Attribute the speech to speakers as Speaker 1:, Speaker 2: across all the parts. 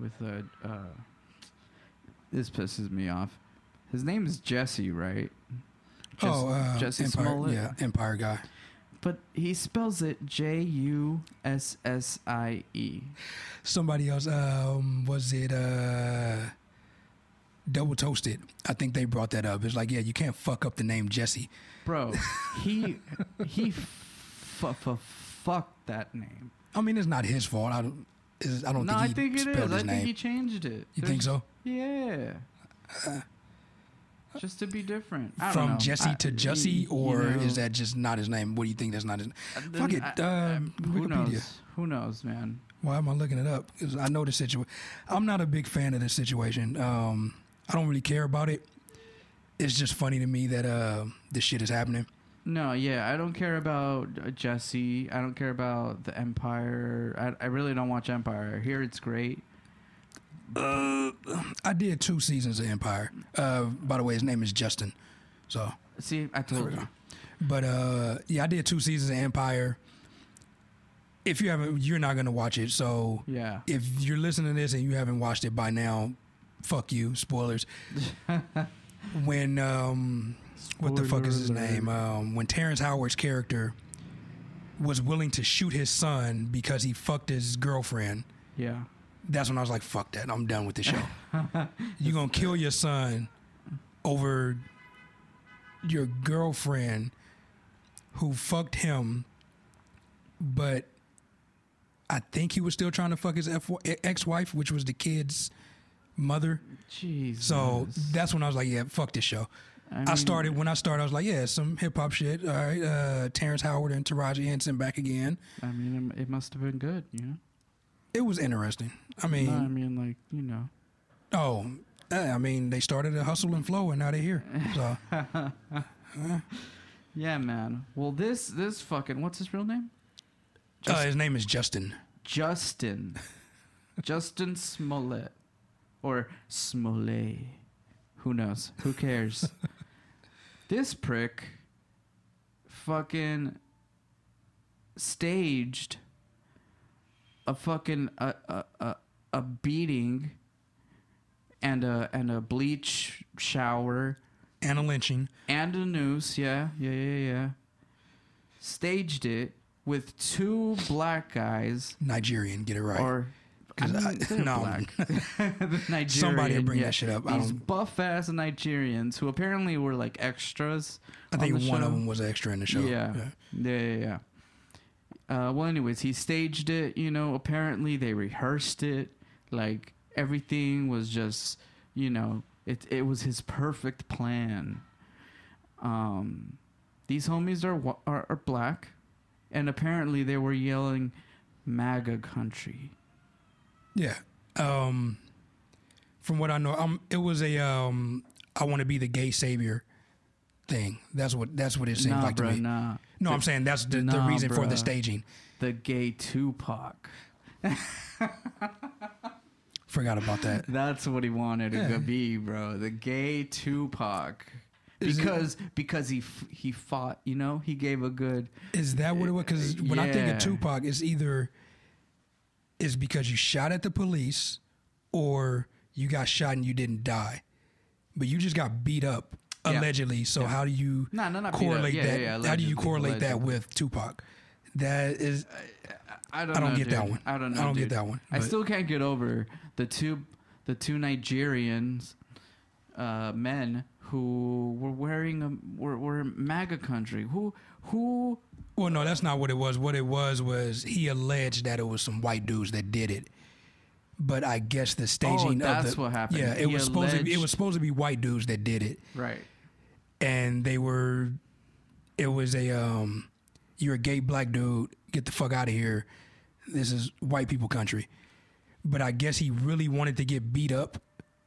Speaker 1: with uh, uh this pisses me off. His name is Jesse, right? Jess-
Speaker 2: oh, uh,
Speaker 1: Jesse
Speaker 2: Empire.
Speaker 1: Smollett.
Speaker 2: Yeah, Empire guy.
Speaker 1: But he spells it J U S S I E.
Speaker 2: Somebody else. Um, was it uh, double toasted? I think they brought that up. It's like, yeah, you can't fuck up the name Jesse.
Speaker 1: Bro, he he f- f- fucked that name.
Speaker 2: I mean, it's not his fault. I don't. It's, I don't
Speaker 1: no,
Speaker 2: think
Speaker 1: I
Speaker 2: he
Speaker 1: think it
Speaker 2: spelled
Speaker 1: is.
Speaker 2: his
Speaker 1: I think
Speaker 2: name.
Speaker 1: he changed it.
Speaker 2: you think so?
Speaker 1: Yeah. Just to be different. I don't
Speaker 2: From
Speaker 1: know.
Speaker 2: Jesse
Speaker 1: I-
Speaker 2: to
Speaker 1: you
Speaker 2: or
Speaker 1: know,
Speaker 2: is that just not his name? What do you think? That's not his.
Speaker 1: uh,
Speaker 2: Fuck it.
Speaker 1: I-
Speaker 2: Uh,
Speaker 1: I- who
Speaker 2: Wikipedia.
Speaker 1: knows? Who knows, man?
Speaker 2: Why am I looking it up? Because I know the situation. I'm not a big fan of this situation. Um, I don't really care about it. It's just funny to me that uh, this shit is happening.
Speaker 1: No, yeah, I don't care about uh, Jesse. I don't care about the Empire. I, I really don't watch Empire. I hear it's great.
Speaker 2: Uh, I did two seasons of Empire. Uh, by the way, his name is Justin. So,
Speaker 1: See, I told you.
Speaker 2: but uh, yeah, I did two seasons of Empire. If you haven't, you're not gonna watch it. So
Speaker 1: Yeah.
Speaker 2: if you're listening to this and you haven't watched it by now, fuck you. Spoilers. when um, what the fuck is his name? Um, when Terrence Howard's character was willing to shoot his son because he fucked his girlfriend.
Speaker 1: Yeah.
Speaker 2: That's when I was like, "Fuck that! I'm done with this show." You're gonna kill your son over your girlfriend who fucked him, but I think he was still trying to fuck his ex-wife, which was the kid's mother.
Speaker 1: Jesus.
Speaker 2: So that's when I was like, "Yeah, fuck this show." I,
Speaker 1: mean,
Speaker 2: started when I started. I was like, "Yeah, some hip hop shit." All right, uh, Terrence Howard and Taraji Henson back again.
Speaker 1: I mean, it, it must have been good, you know.
Speaker 2: It was interesting. I mean,
Speaker 1: no, I mean, like you know.
Speaker 2: Oh, eh, I mean, they started a hustle and flow, and now they're here. So
Speaker 1: Yeah, man. Well, this this fucking what's his real name?
Speaker 2: uh, his name is Justin.
Speaker 1: Justin. Justin Smollett. Or Smollett. Who knows? Who cares? this prick fucking staged a fucking a, a, a, a beating and a and a bleach shower
Speaker 2: and a lynching.
Speaker 1: and a noose. Yeah, yeah, yeah, yeah. Staged it with two black guys,
Speaker 2: Nigerian, get it right.
Speaker 1: or I
Speaker 2: 'Cause
Speaker 1: mean,
Speaker 2: I-
Speaker 1: they're
Speaker 2: no.
Speaker 1: black. the
Speaker 2: Somebody will bring
Speaker 1: yeah.
Speaker 2: that shit up. I
Speaker 1: These buff ass Nigerians who apparently were like extras.
Speaker 2: I
Speaker 1: on
Speaker 2: think
Speaker 1: the
Speaker 2: one
Speaker 1: show.
Speaker 2: of them was extra in the show.
Speaker 1: Yeah. Yeah, yeah, yeah. Uh, well, anyways, he staged it. You know, apparently they rehearsed it. Like everything was just, you know, it it was his perfect plan. Um, these homies are are, are black, and apparently they were yelling, "MAGA country."
Speaker 2: Yeah. Um, from what I know, um, it was a um, I want to be the gay savior thing. That's what that's what it seems
Speaker 1: nah,
Speaker 2: like
Speaker 1: bruh,
Speaker 2: to me.
Speaker 1: nah.
Speaker 2: No, I'm saying that's the, the
Speaker 1: Nah,
Speaker 2: reason for the staging.
Speaker 1: The gay Tupac.
Speaker 2: Forgot about that.
Speaker 1: That's what he wanted
Speaker 2: Yeah.
Speaker 1: to be, bro. The gay Tupac.
Speaker 2: Is it-
Speaker 1: Because because he f- he fought, you know, he gave a good.
Speaker 2: Is that what it was? Because when I think of Tupac, it's either is because you shot at the police, or you got shot and you didn't die, but you just got beat up
Speaker 1: Yeah.
Speaker 2: allegedly. So
Speaker 1: Yeah.
Speaker 2: how do you
Speaker 1: No, no, not
Speaker 2: correlate
Speaker 1: Yeah,
Speaker 2: that?
Speaker 1: yeah, yeah,
Speaker 2: how do you
Speaker 1: allegedly,
Speaker 2: correlate that with Tupac? That is,
Speaker 1: I don't.
Speaker 2: I don't
Speaker 1: know,
Speaker 2: get that one.
Speaker 1: I don't know.
Speaker 2: I don't get that one,
Speaker 1: I still can't get over the two the two Nigerians uh, men who were wearing a were, were MAGA country. Who who
Speaker 2: well, no, that's not what it was. What it was was he alleged that it was some white dudes that did it. But I guess the staging
Speaker 1: Oh,
Speaker 2: of the
Speaker 1: what happened.
Speaker 2: yeah, it
Speaker 1: He
Speaker 2: was supposed to be, it was supposed to be white dudes that did it.
Speaker 1: right?
Speaker 2: and they were it was a um you're a gay black dude get the fuck out of here this is white people country but i guess he really wanted to get beat up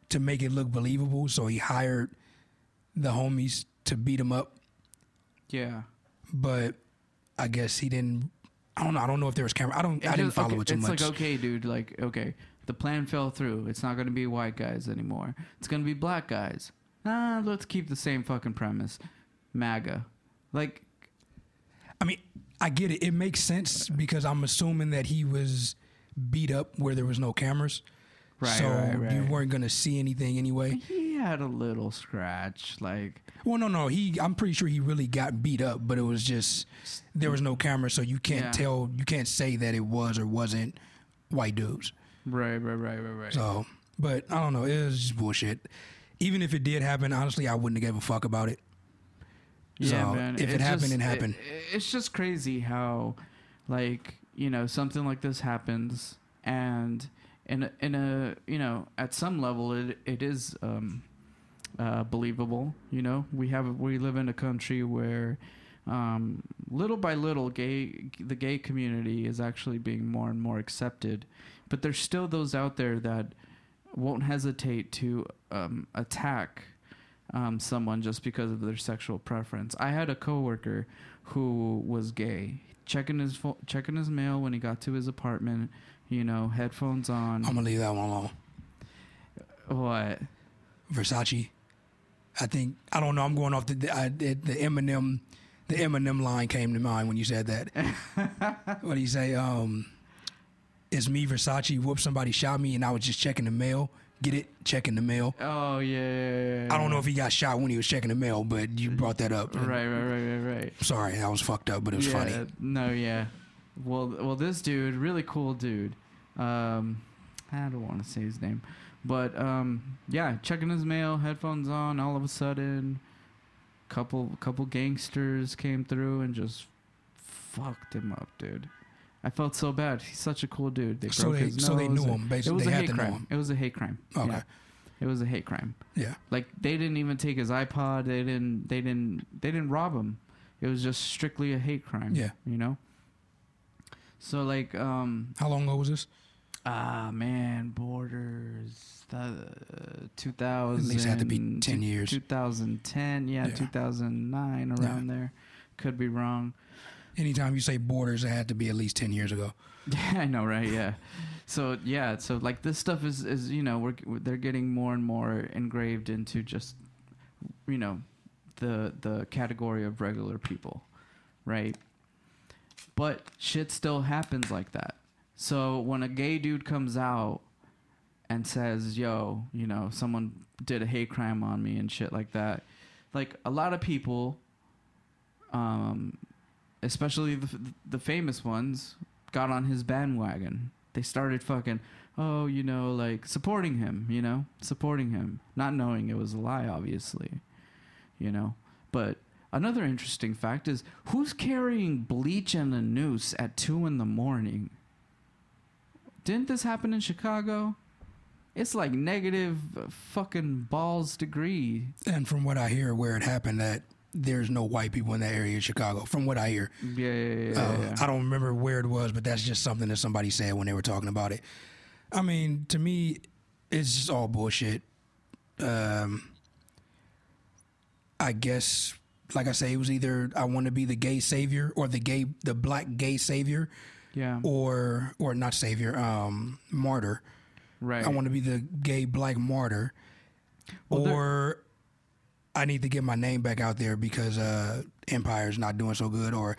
Speaker 2: to make it look believable so he hired the homies to beat him up
Speaker 1: Yeah.
Speaker 2: but i guess he didn't i don't know i don't know if there was camera i don't i didn't follow
Speaker 1: okay,
Speaker 2: it too
Speaker 1: it's
Speaker 2: much
Speaker 1: like okay, dude. Like okay, the plan fell through. It's not going to be white guys anymore. It's going to be black guys. Ah, let's keep the same fucking premise. MAGA, like
Speaker 2: I mean, I get it. It makes sense because I'm assuming that he was beat up where there was no cameras.
Speaker 1: Right,
Speaker 2: so
Speaker 1: right, right.
Speaker 2: you weren't gonna see anything anyway.
Speaker 1: He had a little scratch, like
Speaker 2: Well, no, no. He, I'm pretty sure he really got beat up, but it was just there was no camera, so you can't
Speaker 1: Yeah.
Speaker 2: tell, you can't say that it was or wasn't white dudes.
Speaker 1: right, right, right, right, right.
Speaker 2: So, but I don't know. It was just bullshit. Even if it did happen, honestly, I wouldn't have gave a fuck about it.
Speaker 1: Yeah,
Speaker 2: So,
Speaker 1: man.
Speaker 2: if it happened, it happened.
Speaker 1: it's just crazy how, like, you know, something like this happens, and in a, in a you know, at some level, it it is um, uh, believable. You know, we have we live in a country where. Um, little by little, gay the gay community is actually being more and more accepted, but there's still those out there that won't hesitate to um, attack um, someone just because of their sexual preference. I had a coworker who was gay, checking his fo- checking his mail when he got to his apartment. You know, headphones on.
Speaker 2: I'm gonna leave that one alone.
Speaker 1: what?
Speaker 2: Versace. I think I don't know. I'm going off the the, I, the, Eminem. The Eminem line came to mind when you said that. what do you say? Um, it's me, Versace. Whoop! Somebody shot me, and I was just checking the mail. Get it? Checking the mail.
Speaker 1: Oh yeah. yeah, yeah,
Speaker 2: I don't know if he got shot when he was checking the mail, but you brought that up.
Speaker 1: Right, right, right, right, right.
Speaker 2: Sorry, that was fucked up, but it was
Speaker 1: yeah,
Speaker 2: funny.
Speaker 1: No, yeah. Well, well, this dude, really cool dude. Um, I don't want to say his name, but um, yeah, checking his mail, headphones on. All of a sudden, couple couple gangsters came through and just fucked him up, dude. I felt so bad. He's such a cool dude. They
Speaker 2: So
Speaker 1: broke
Speaker 2: they-
Speaker 1: his nose.
Speaker 2: so they knew him, basically.
Speaker 1: It was
Speaker 2: They
Speaker 1: a
Speaker 2: had
Speaker 1: hate crime. It was a hate crime.
Speaker 2: Okay.
Speaker 1: Yeah. It was a hate crime.
Speaker 2: Yeah.
Speaker 1: Like they didn't even take his iPod. They didn't. They didn't. They didn't rob him. It was just strictly a hate crime.
Speaker 2: Yeah.
Speaker 1: You know. So like, um,
Speaker 2: How long ago was this?
Speaker 1: Ah man, Borders, the thousand.
Speaker 2: At least had to be 10 years.
Speaker 1: Two thousand ten. Yeah,
Speaker 2: Yeah.
Speaker 1: two thousand nine. Around there. Could be wrong.
Speaker 2: Anytime you say borders, it had to be at least ten years ago.
Speaker 1: Yeah, I know, right? Yeah. So yeah, so like this stuff is is you know we're they're getting more and more engraved into just you know the the category of regular people, right? But shit still happens like that. So when a gay dude comes out and says, "Yo, you know, someone did a hate crime on me and shit like that," like a lot of people, um, especially the the famous ones, got on his bandwagon. They started fucking, oh, you know, like supporting him, you know, supporting him, not knowing it was a lie, obviously, you know. But another interesting fact is who's carrying bleach and a noose at two in the morning? Didn't this happen in Chicago? It's like negative fucking balls degree.
Speaker 2: And from what I hear, where it happened, that there's no white people in that area in Chicago. From what I hear,
Speaker 1: Yeah, yeah, yeah.
Speaker 2: Uh,
Speaker 1: yeah.
Speaker 2: I don't remember where it was, but that's just something that somebody said when they were talking about it. I mean, to me, it's just all bullshit. Um, I guess, like I say, it was either I want to be the gay savior or the gay, the black gay savior,
Speaker 1: yeah.
Speaker 2: or or not savior, um, martyr.
Speaker 1: right.
Speaker 2: I want to be the gay black martyr,
Speaker 1: Well,
Speaker 2: or I need to get my name back out there because uh, Empire's not doing so good, or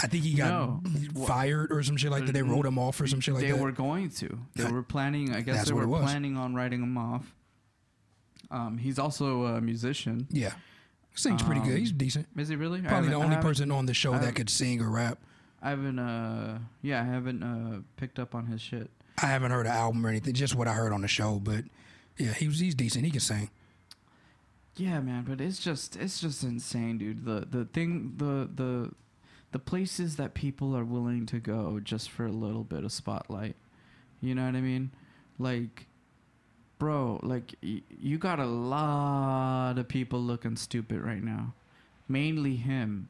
Speaker 2: I think he got
Speaker 1: No.
Speaker 2: Fired or some shit like that. They wrote him off or some shit like
Speaker 1: they
Speaker 2: that.
Speaker 1: They were going to. They
Speaker 2: That-
Speaker 1: were planning. I guess
Speaker 2: that's
Speaker 1: they were planning on writing him off. Um, he's also a musician.
Speaker 2: yeah, sings pretty good.
Speaker 1: Um,
Speaker 2: He's decent.
Speaker 1: Is he really?
Speaker 2: Probably the only person on the show that could sing or rap.
Speaker 1: I haven't. Uh, yeah, I haven't uh, picked up on his shit.
Speaker 2: I haven't heard an album or anything, just what I heard on the show. But yeah, he was he's decent. He can sing.
Speaker 1: Yeah, man, but it's just it's just insane, dude. The the thing the the the places that people are willing to go just for a little bit of spotlight. You know what I mean? Like bro, like y- you got a lot of people looking stupid right now. Mainly him,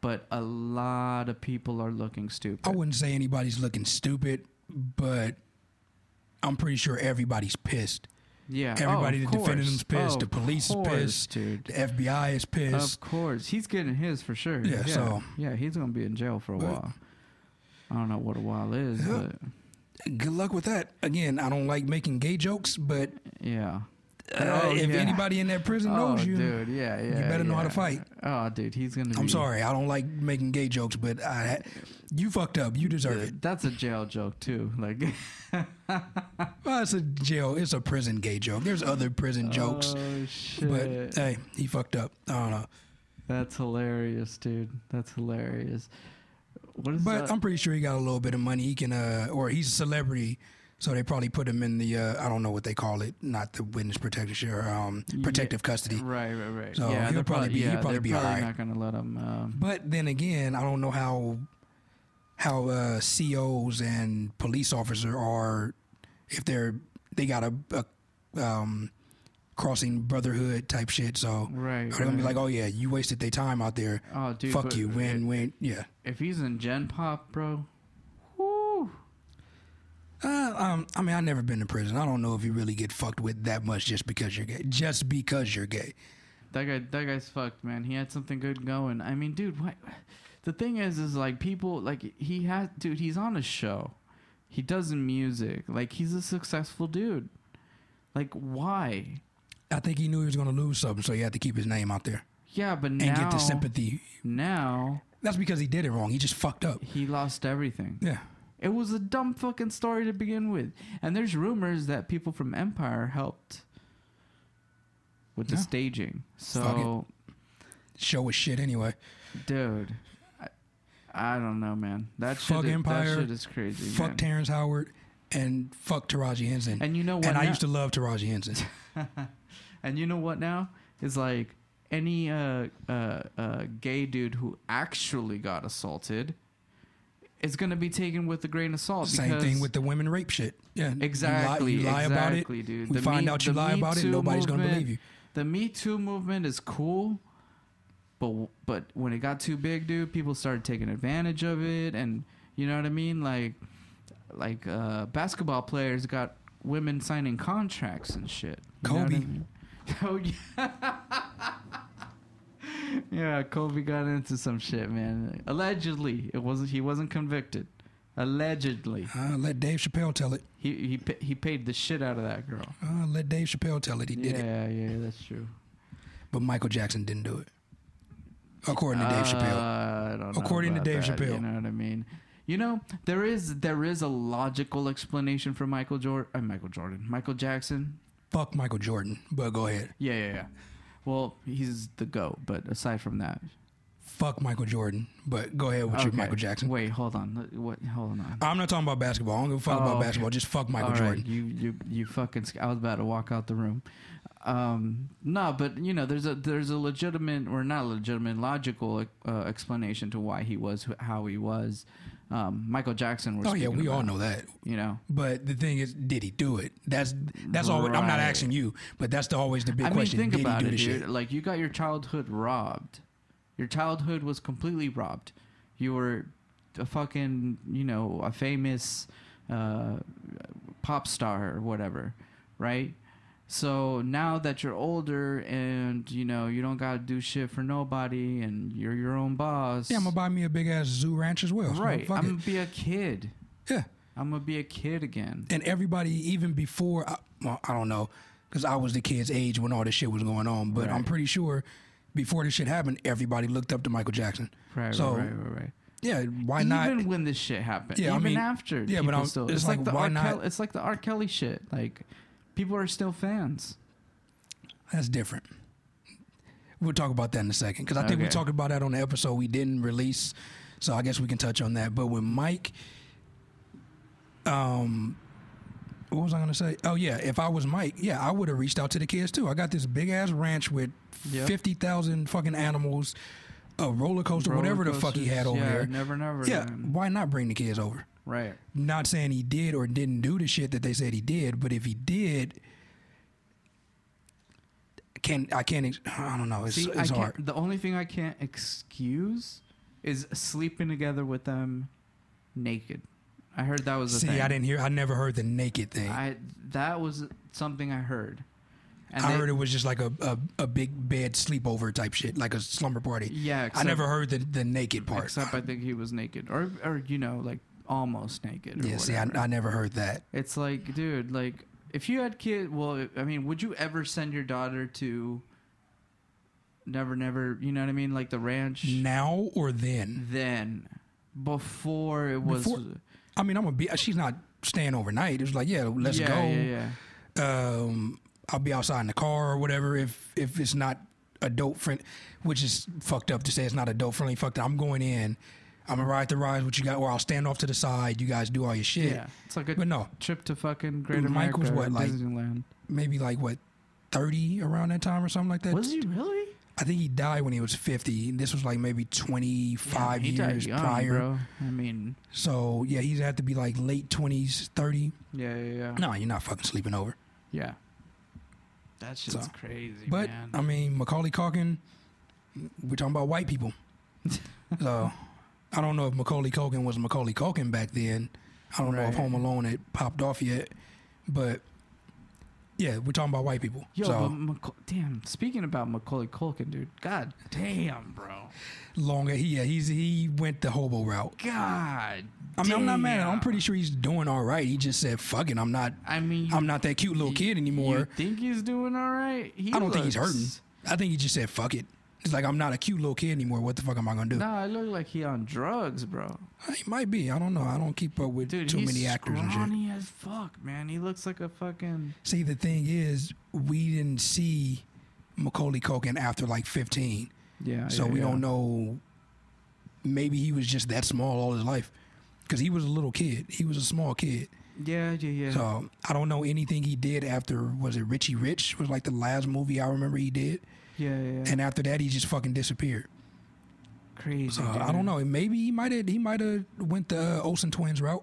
Speaker 1: but a lot of people are looking stupid.
Speaker 2: I wouldn't say anybody's looking stupid, but I'm pretty sure everybody's pissed.
Speaker 1: yeah, oh,
Speaker 2: everybody
Speaker 1: of
Speaker 2: that defended
Speaker 1: course.
Speaker 2: him's pissed.
Speaker 1: Oh,
Speaker 2: The police is pissed.
Speaker 1: dude.
Speaker 2: The FBI is pissed.
Speaker 1: Of course, he's getting his for sure.
Speaker 2: Yeah, so-
Speaker 1: yeah, he's gonna be in jail for a while. I don't know what a while is,
Speaker 2: Yeah.
Speaker 1: but
Speaker 2: Good luck with that. Again, I don't like making gay jokes, but
Speaker 1: yeah,
Speaker 2: Uh,
Speaker 1: Oh,
Speaker 2: if
Speaker 1: yeah.
Speaker 2: anybody in that prison
Speaker 1: Oh,
Speaker 2: knows you,
Speaker 1: dude, yeah, yeah.
Speaker 2: better know how to fight.
Speaker 1: Oh, dude, he's gonna.
Speaker 2: I'm
Speaker 1: be,
Speaker 2: sorry. I don't like making gay jokes, but I, you fucked up. You deserve it.
Speaker 1: That's a jail joke too. Like,
Speaker 2: Well, it's a jail. It's a prison gay joke. There's other prison jokes,
Speaker 1: Oh shit!
Speaker 2: but hey, he fucked up. I don't know.
Speaker 1: That's hilarious, dude. That's hilarious. What is
Speaker 2: But
Speaker 1: that?
Speaker 2: I'm pretty sure he got a little bit of money. He can, uh, or he's a celebrity, so they probably put him in the, uh, I don't know what they call it, not the witness protection, or um, protective custody.
Speaker 1: right, right, right.
Speaker 2: So
Speaker 1: yeah,
Speaker 2: he'll
Speaker 1: they're
Speaker 2: probably be-
Speaker 1: yeah,
Speaker 2: he'll probably
Speaker 1: they're
Speaker 2: be
Speaker 1: probably
Speaker 2: alright.
Speaker 1: not gonna let him. Um,
Speaker 2: But then again, I don't know how how uh, COs and police officer are if they're they got a, a um, crossing brotherhood type shit. So
Speaker 1: right.
Speaker 2: are they gonna be like, oh yeah, you wasted their time out there.
Speaker 1: oh, dude,
Speaker 2: Fuck you. When when yeah.
Speaker 1: if he's in Gen Pop, bro.
Speaker 2: Uh, um, I mean, I've never been to prison. I don't know if you really get fucked with that much just because you're gay. Just because you're gay.
Speaker 1: That guy, that guy's fucked, man. He had something good going. I mean, dude, what? The thing is, is like people, like he has, dude. He's on a show. He does music. Like he's a successful dude. Like why?
Speaker 2: I think he knew he was going to lose something, so he had to keep his name out there
Speaker 1: Yeah, but now and
Speaker 2: get the sympathy.
Speaker 1: now
Speaker 2: That's because he did it wrong. He just fucked up.
Speaker 1: he lost everything.
Speaker 2: Yeah.
Speaker 1: It was a dumb fucking story to begin with. And there's rumors that people from Empire helped with the
Speaker 2: Yeah.
Speaker 1: staging. So,
Speaker 2: Show was shit anyway.
Speaker 1: dude, I, I don't know, man. That shit,
Speaker 2: Fuck
Speaker 1: is,
Speaker 2: Empire,
Speaker 1: that shit is crazy.
Speaker 2: Fuck
Speaker 1: man.
Speaker 2: Terrence Howard and fuck Taraji Henson.
Speaker 1: And you know what?
Speaker 2: And I
Speaker 1: now-
Speaker 2: used to love Taraji Henson.
Speaker 1: and you know what now is like any uh, uh, uh, gay dude who actually got assaulted is gonna be taken with a grain of salt.
Speaker 2: Same thing with the women rape shit. Yeah.
Speaker 1: exactly,
Speaker 2: You lie, you lie about it.
Speaker 1: exactly, dude.
Speaker 2: We
Speaker 1: The
Speaker 2: find
Speaker 1: Me-
Speaker 2: out you lie about it. Nobody's going to believe you.
Speaker 1: The Me Too movement is cool, but but when it got too big, dude, people started taking advantage of it, and you know what I mean. Like like uh, basketball players got women signing contracts and shit. You know what I
Speaker 2: Kobe.
Speaker 1: Oh yeah. yeah, Kobe got into some shit, man. Allegedly, it wasn't. He wasn't convicted. Allegedly,
Speaker 2: Uh, let Dave Chappelle tell it.
Speaker 1: he he pa- he paid the shit out of that girl.
Speaker 2: Uh, let Dave Chappelle tell it. He did it.
Speaker 1: yeah, yeah, that's true.
Speaker 2: But Michael Jackson didn't do it. According to Dave Chappelle.
Speaker 1: Uh, I don't know
Speaker 2: According to Dave
Speaker 1: that,
Speaker 2: Chappelle.
Speaker 1: you know what I mean. You know, there is there is a logical explanation for Michael Jordan. Uh, Michael Jordan, Michael Jackson.
Speaker 2: Fuck Michael Jordan. But go ahead.
Speaker 1: Yeah, yeah, yeah. Well, he's the goat, but aside from that,
Speaker 2: Fuck Michael Jordan. But go ahead with your
Speaker 1: Okay.
Speaker 2: Michael Jackson.
Speaker 1: Wait, hold on. What? Hold on.
Speaker 2: I'm not talking about basketball. I don't give a fuck
Speaker 1: Oh,
Speaker 2: about
Speaker 1: okay.
Speaker 2: basketball. Just fuck Michael
Speaker 1: All right,
Speaker 2: Jordan.
Speaker 1: You you you fucking. sc- I was about to walk out the room. Um, no, but you know, there's a there's a legitimate or not legitimate, logical uh, explanation to why he was wh- how he was. Um, Michael Jackson. We're
Speaker 2: Oh yeah, we all know that.
Speaker 1: You know.
Speaker 2: But the thing is, did he do it? That's that's all. I'm not asking you, but that's the, always the big
Speaker 1: I mean,
Speaker 2: question.
Speaker 1: think
Speaker 2: did
Speaker 1: about it, dude.
Speaker 2: shit?
Speaker 1: Like you got your childhood robbed. Your childhood was completely robbed. You were a fucking, you know, a famous uh, pop star or whatever, right? So now that you're older and you know you don't gotta do shit for nobody and you're your own boss,
Speaker 2: Yeah, I'm gonna buy me a big ass zoo ranch as well.
Speaker 1: Right? I'm gonna be a kid.
Speaker 2: Yeah,
Speaker 1: I'm gonna be a kid again.
Speaker 2: and everybody, even before, I, well, I don't know, because I was the kid's age when all this shit was going on. But I'm pretty sure before this shit happened, everybody looked up to Michael Jackson.
Speaker 1: Right,
Speaker 2: So,
Speaker 1: right, right, right, right.
Speaker 2: Yeah, why
Speaker 1: even
Speaker 2: not?
Speaker 1: Even when this shit happened.
Speaker 2: Yeah, I
Speaker 1: even
Speaker 2: mean,
Speaker 1: after.
Speaker 2: yeah, but I'm-
Speaker 1: still,
Speaker 2: it's
Speaker 1: it's, like,
Speaker 2: like,
Speaker 1: the
Speaker 2: why
Speaker 1: R.
Speaker 2: not-
Speaker 1: Kelly, it's like the R. Kelly shit. Like people are still fans.
Speaker 2: That's different. We'll talk about that in a second because I think we talked about that on the episode we didn't release. So I guess we can touch on that. But with Mike, um, what was I gonna say? Oh yeah, if I was Mike, yeah, I would have reached out to the kids too. I got this big ass ranch with
Speaker 1: Yep.
Speaker 2: fifty thousand fucking animals, a roller coaster, whatever the fuck he had over
Speaker 1: yeah,
Speaker 2: there.
Speaker 1: Never, never.
Speaker 2: Yeah,
Speaker 1: man.
Speaker 2: why not bring the kids over?
Speaker 1: Right.
Speaker 2: Not saying he did or didn't do the shit that they said he did, but if he did, can I can't ex- I don't know. It's,
Speaker 1: See, I
Speaker 2: it's hard.
Speaker 1: the only thing I can't excuse is sleeping together with them naked. I heard that was a
Speaker 2: See,
Speaker 1: thing.
Speaker 2: I didn't hear. I never heard the naked thing. I,
Speaker 1: I that was something I heard. And
Speaker 2: heard it was just like a, a a big bed sleepover type shit, like a slumber party.
Speaker 1: Yeah,
Speaker 2: I never heard the the naked part.
Speaker 1: Except I think he was naked, or or you know, like almost naked.
Speaker 2: Yeah, see, I. I never heard that.
Speaker 1: It's like, dude, like If you had kid, well, I mean, would you ever send your daughter to Never Never? You know what I mean, like the ranch.
Speaker 2: Now or then?
Speaker 1: Then, before it was.
Speaker 2: Before- I mean, I'm gonna be. She's not staying overnight. It was like, yeah, let's
Speaker 1: yeah,
Speaker 2: go.
Speaker 1: Yeah, yeah.
Speaker 2: um, I'll be outside in the car or whatever if if it's not adult friendly, which is fucked up to say it's not adult friendly. Fucked up. I'm going in. I'm gonna ride the rides. What you got? Or I'll stand off to the side. You guys do all your shit.
Speaker 1: Yeah, it's like a
Speaker 2: But no,
Speaker 1: trip to fucking Great
Speaker 2: Mike
Speaker 1: America
Speaker 2: was what, like-
Speaker 1: Disneyland.
Speaker 2: maybe like what, thirty around that time or something like that.
Speaker 1: Was he really?
Speaker 2: I think he died when he was fifty. This was like maybe twenty five
Speaker 1: Yeah, he died
Speaker 2: years
Speaker 1: young,
Speaker 2: prior.
Speaker 1: Bro. I mean,
Speaker 2: So yeah, he's had to be like late twenties, thirty.
Speaker 1: yeah, yeah, yeah.
Speaker 2: No, you're not fucking sleeping over.
Speaker 1: Yeah. That shit's
Speaker 2: So-
Speaker 1: crazy,
Speaker 2: But
Speaker 1: man.
Speaker 2: I mean, Macaulay Culkin. We're talking about white people. so I don't know if Macaulay Culkin was Macaulay Culkin back then. I don't know if Home Alone had popped off yet, but yeah, we're talking about white people.
Speaker 1: Yo,
Speaker 2: so
Speaker 1: but Maca- damn. Speaking about Macaulay Culkin, dude. God damn, bro.
Speaker 2: longer, he yeah, he's he went the hobo route.
Speaker 1: God.
Speaker 2: I mean, I'm not mad. I'm pretty sure he's doing all right. He just said, "Fucking, I'm not.
Speaker 1: I mean,
Speaker 2: I'm not that cute little
Speaker 1: you-
Speaker 2: kid anymore."
Speaker 1: You think he's doing all right? He
Speaker 2: I don't think he's hurting. I think he just said, "Fuck it." It's like I'm not a cute little kid anymore. What the fuck am I gonna do?
Speaker 1: Nah, it look like he on drugs, bro.
Speaker 2: Uh, he might be. I don't know. I don't keep up with
Speaker 1: Dude,
Speaker 2: too many actors and shit.
Speaker 1: as fuck, man. He looks like a fucking.
Speaker 2: See, the thing is, we didn't see Macaulay Culkin after like 15,
Speaker 1: Yeah.
Speaker 2: so
Speaker 1: yeah,
Speaker 2: we
Speaker 1: yeah.
Speaker 2: don't know. Maybe he was just that small all his life, because he was a little kid. He was a small kid.
Speaker 1: Yeah, yeah, yeah.
Speaker 2: So I don't know anything he did after. Was it Richie Rich? Was like the last movie I remember he did,
Speaker 1: yeah, yeah,
Speaker 2: and after that he just fucking disappeared.
Speaker 1: Crazy.
Speaker 2: So I don't know. Maybe he might have. He might have went the uh, Olsen twins route.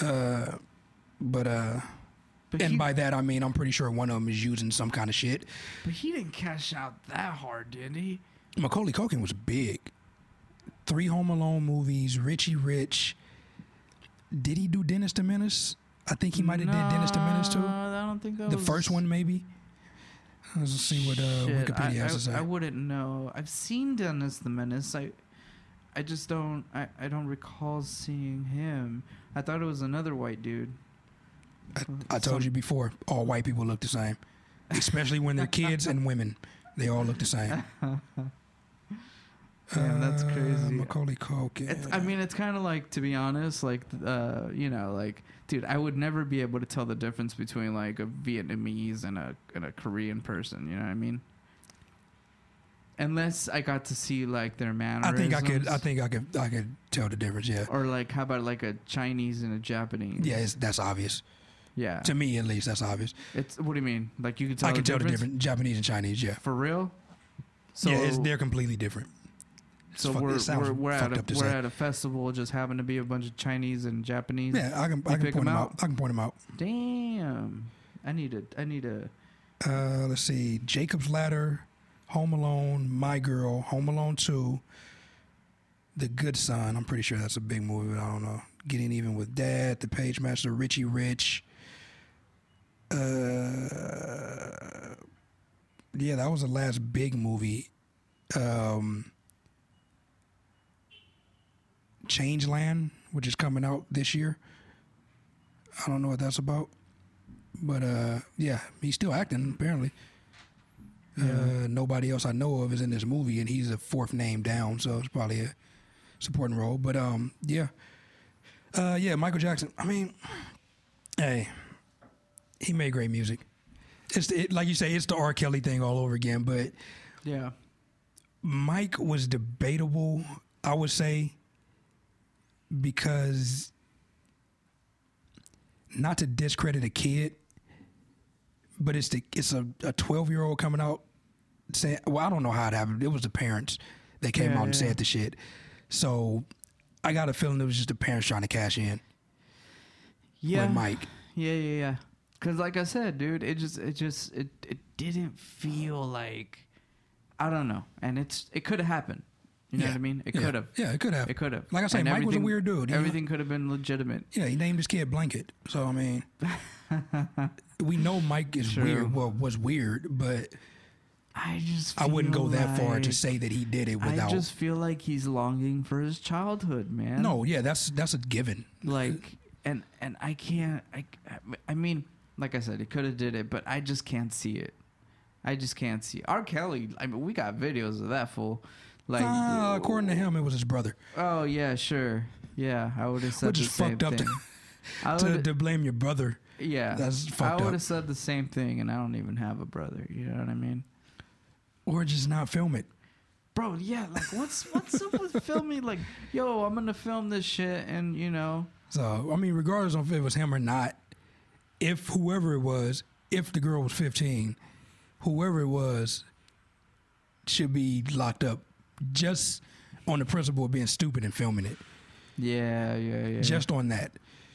Speaker 2: Uh, but uh,
Speaker 1: But
Speaker 2: and
Speaker 1: he,
Speaker 2: by that I mean I'm pretty sure one of them is using some kind of shit.
Speaker 1: but he didn't cash out that hard, did he?
Speaker 2: Macaulay Culkin was big. Three Home Alone movies, Richie Rich. Did he do Dennis the Menace? I think he might have did Dennis the Menace too.
Speaker 1: No, I don't think that
Speaker 2: The
Speaker 1: was
Speaker 2: first one, maybe. Let's see what uh,
Speaker 1: Shit,
Speaker 2: Wikipedia
Speaker 1: I,
Speaker 2: has to
Speaker 1: I,
Speaker 2: say.
Speaker 1: I wouldn't know. I've seen Dennis the Menace. I, I just don't. I, I don't recall seeing him. I thought it was another white dude.
Speaker 2: I, I told you before, all white people look the same, especially when they're kids and women. They all look the same.
Speaker 1: Damn, that's
Speaker 2: Uh,
Speaker 1: crazy.
Speaker 2: Macaulay Culkin.
Speaker 1: It's, I mean, it's kind of like to be honest, like uh, you know, like dude, I would never be able to tell the difference between like a Vietnamese and a and a Korean person. You know what I mean? Unless I got to see like their mannerisms.
Speaker 2: I think I could. I think I could. I could tell the difference. Yeah.
Speaker 1: Or like, how about like a Chinese and a Japanese?
Speaker 2: Yeah, it's, that's obvious
Speaker 1: Yeah.
Speaker 2: to me. At least that's obvious.
Speaker 1: It's what do you mean? Like you can tell.
Speaker 2: I can
Speaker 1: the
Speaker 2: tell the
Speaker 1: difference?
Speaker 2: difference. Japanese and Chinese. Yeah.
Speaker 1: for real. So
Speaker 2: yeah, it's, they're completely different.
Speaker 1: So
Speaker 2: fuck-
Speaker 1: we're we're, we're at a we're
Speaker 2: say.
Speaker 1: at a festival, just happen to be a bunch of Chinese and Japanese.
Speaker 2: Yeah, I can. I can point
Speaker 1: 'em
Speaker 2: them out.
Speaker 1: out?
Speaker 2: I can point them out.
Speaker 1: Damn. I need a I need a
Speaker 2: Uh, let's see. Jacob's Ladder, Home Alone, My Girl, Home Alone Two, The Good Son. I'm pretty sure that's a big movie. But I don't know. Getting even with Dad, The Pagemaster, Richie Rich. Uh, yeah, that was the last big movie. Um, Changeland, which is coming out this year. I don't know what that's about. But uh, yeah, he's still acting apparently.
Speaker 1: Yeah.
Speaker 2: Uh, nobody else I know of is in this movie, and he's a fourth name down, so it's probably a supporting role. But um, yeah, uh, yeah, Michael Jackson. I mean, hey, he made great music. It's the, it, like you say, it's the R. Kelly thing all over again. But
Speaker 1: yeah.
Speaker 2: Mike was debatable, I would say, because not to discredit a kid, but it's the it's a a twelve year old coming out saying, well, I don't know how it happened. It was the parents that came
Speaker 1: Yeah,
Speaker 2: out and
Speaker 1: yeah.
Speaker 2: said the shit. So I got a feeling it was just the parents trying to cash in
Speaker 1: Yeah.
Speaker 2: with Mike.
Speaker 1: Yeah, yeah, yeah. Cause like I said, dude, it just it just it it didn't feel like I don't know. And it's it could have happened. You know
Speaker 2: Yeah.
Speaker 1: what I mean? It
Speaker 2: Yeah.
Speaker 1: could have.
Speaker 2: Yeah, it could have.
Speaker 1: It could have.
Speaker 2: Like I said,
Speaker 1: And
Speaker 2: Mike was a weird dude.
Speaker 1: Everything could have been legitimate.
Speaker 2: Yeah, he named his kid Blanket. So I mean, we know Mike is
Speaker 1: True.
Speaker 2: weird. Well, was weird, but
Speaker 1: I just
Speaker 2: I wouldn't go that far to say that he did it without.
Speaker 1: I just feel like he's longing for his childhood, man.
Speaker 2: no, yeah, that's that's a given.
Speaker 1: like and and I can't I I mean like I said, he could have did it, but I just can't see it. I just can't see. R. Kelly. I mean, we got videos of that fool. Like,
Speaker 2: Uh, according to him, it was his brother.
Speaker 1: oh yeah, sure, yeah. I would have said
Speaker 2: Which
Speaker 1: the
Speaker 2: is
Speaker 1: same
Speaker 2: fucked up to- To, to blame your brother,
Speaker 1: yeah,
Speaker 2: that's fucked
Speaker 1: I
Speaker 2: would
Speaker 1: have said the same thing, and I don't even have a brother. You know what I mean?
Speaker 2: Or just not film it.
Speaker 1: Bro, yeah. Like, what's what's up with filming? Like, yo, I'm gonna film this shit, and you know,
Speaker 2: So I mean, regardless of if it was him or not, if whoever it was, if the girl was 15, whoever it was should be locked up just on the principle of being stupid and filming it.
Speaker 1: yeah, yeah, yeah.
Speaker 2: Just on that.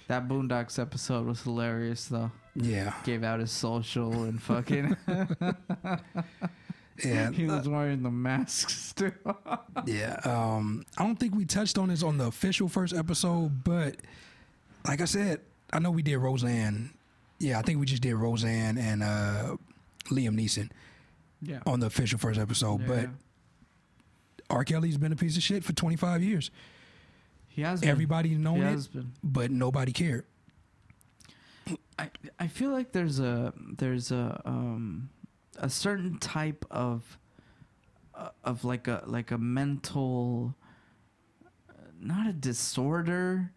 Speaker 1: that Boondocks episode was hilarious, though.
Speaker 2: Yeah.
Speaker 1: Gave out his social and fucking.
Speaker 2: Yeah.
Speaker 1: he was wearing the masks too.
Speaker 2: Yeah. Um, I don't think we touched on this on the official first episode, but like I said, I know we did Roseanne. Yeah, I think we just did Roseanne and uh, Liam Neeson
Speaker 1: yeah.
Speaker 2: on the official first episode. But R. Kelly's been a piece of shit for 25 years.
Speaker 1: he has been.
Speaker 2: Everybody known
Speaker 1: he
Speaker 2: it,
Speaker 1: been.
Speaker 2: but nobody cared.
Speaker 1: I I feel like there's a there's a um a certain type of uh, of like a like a mental not a disorder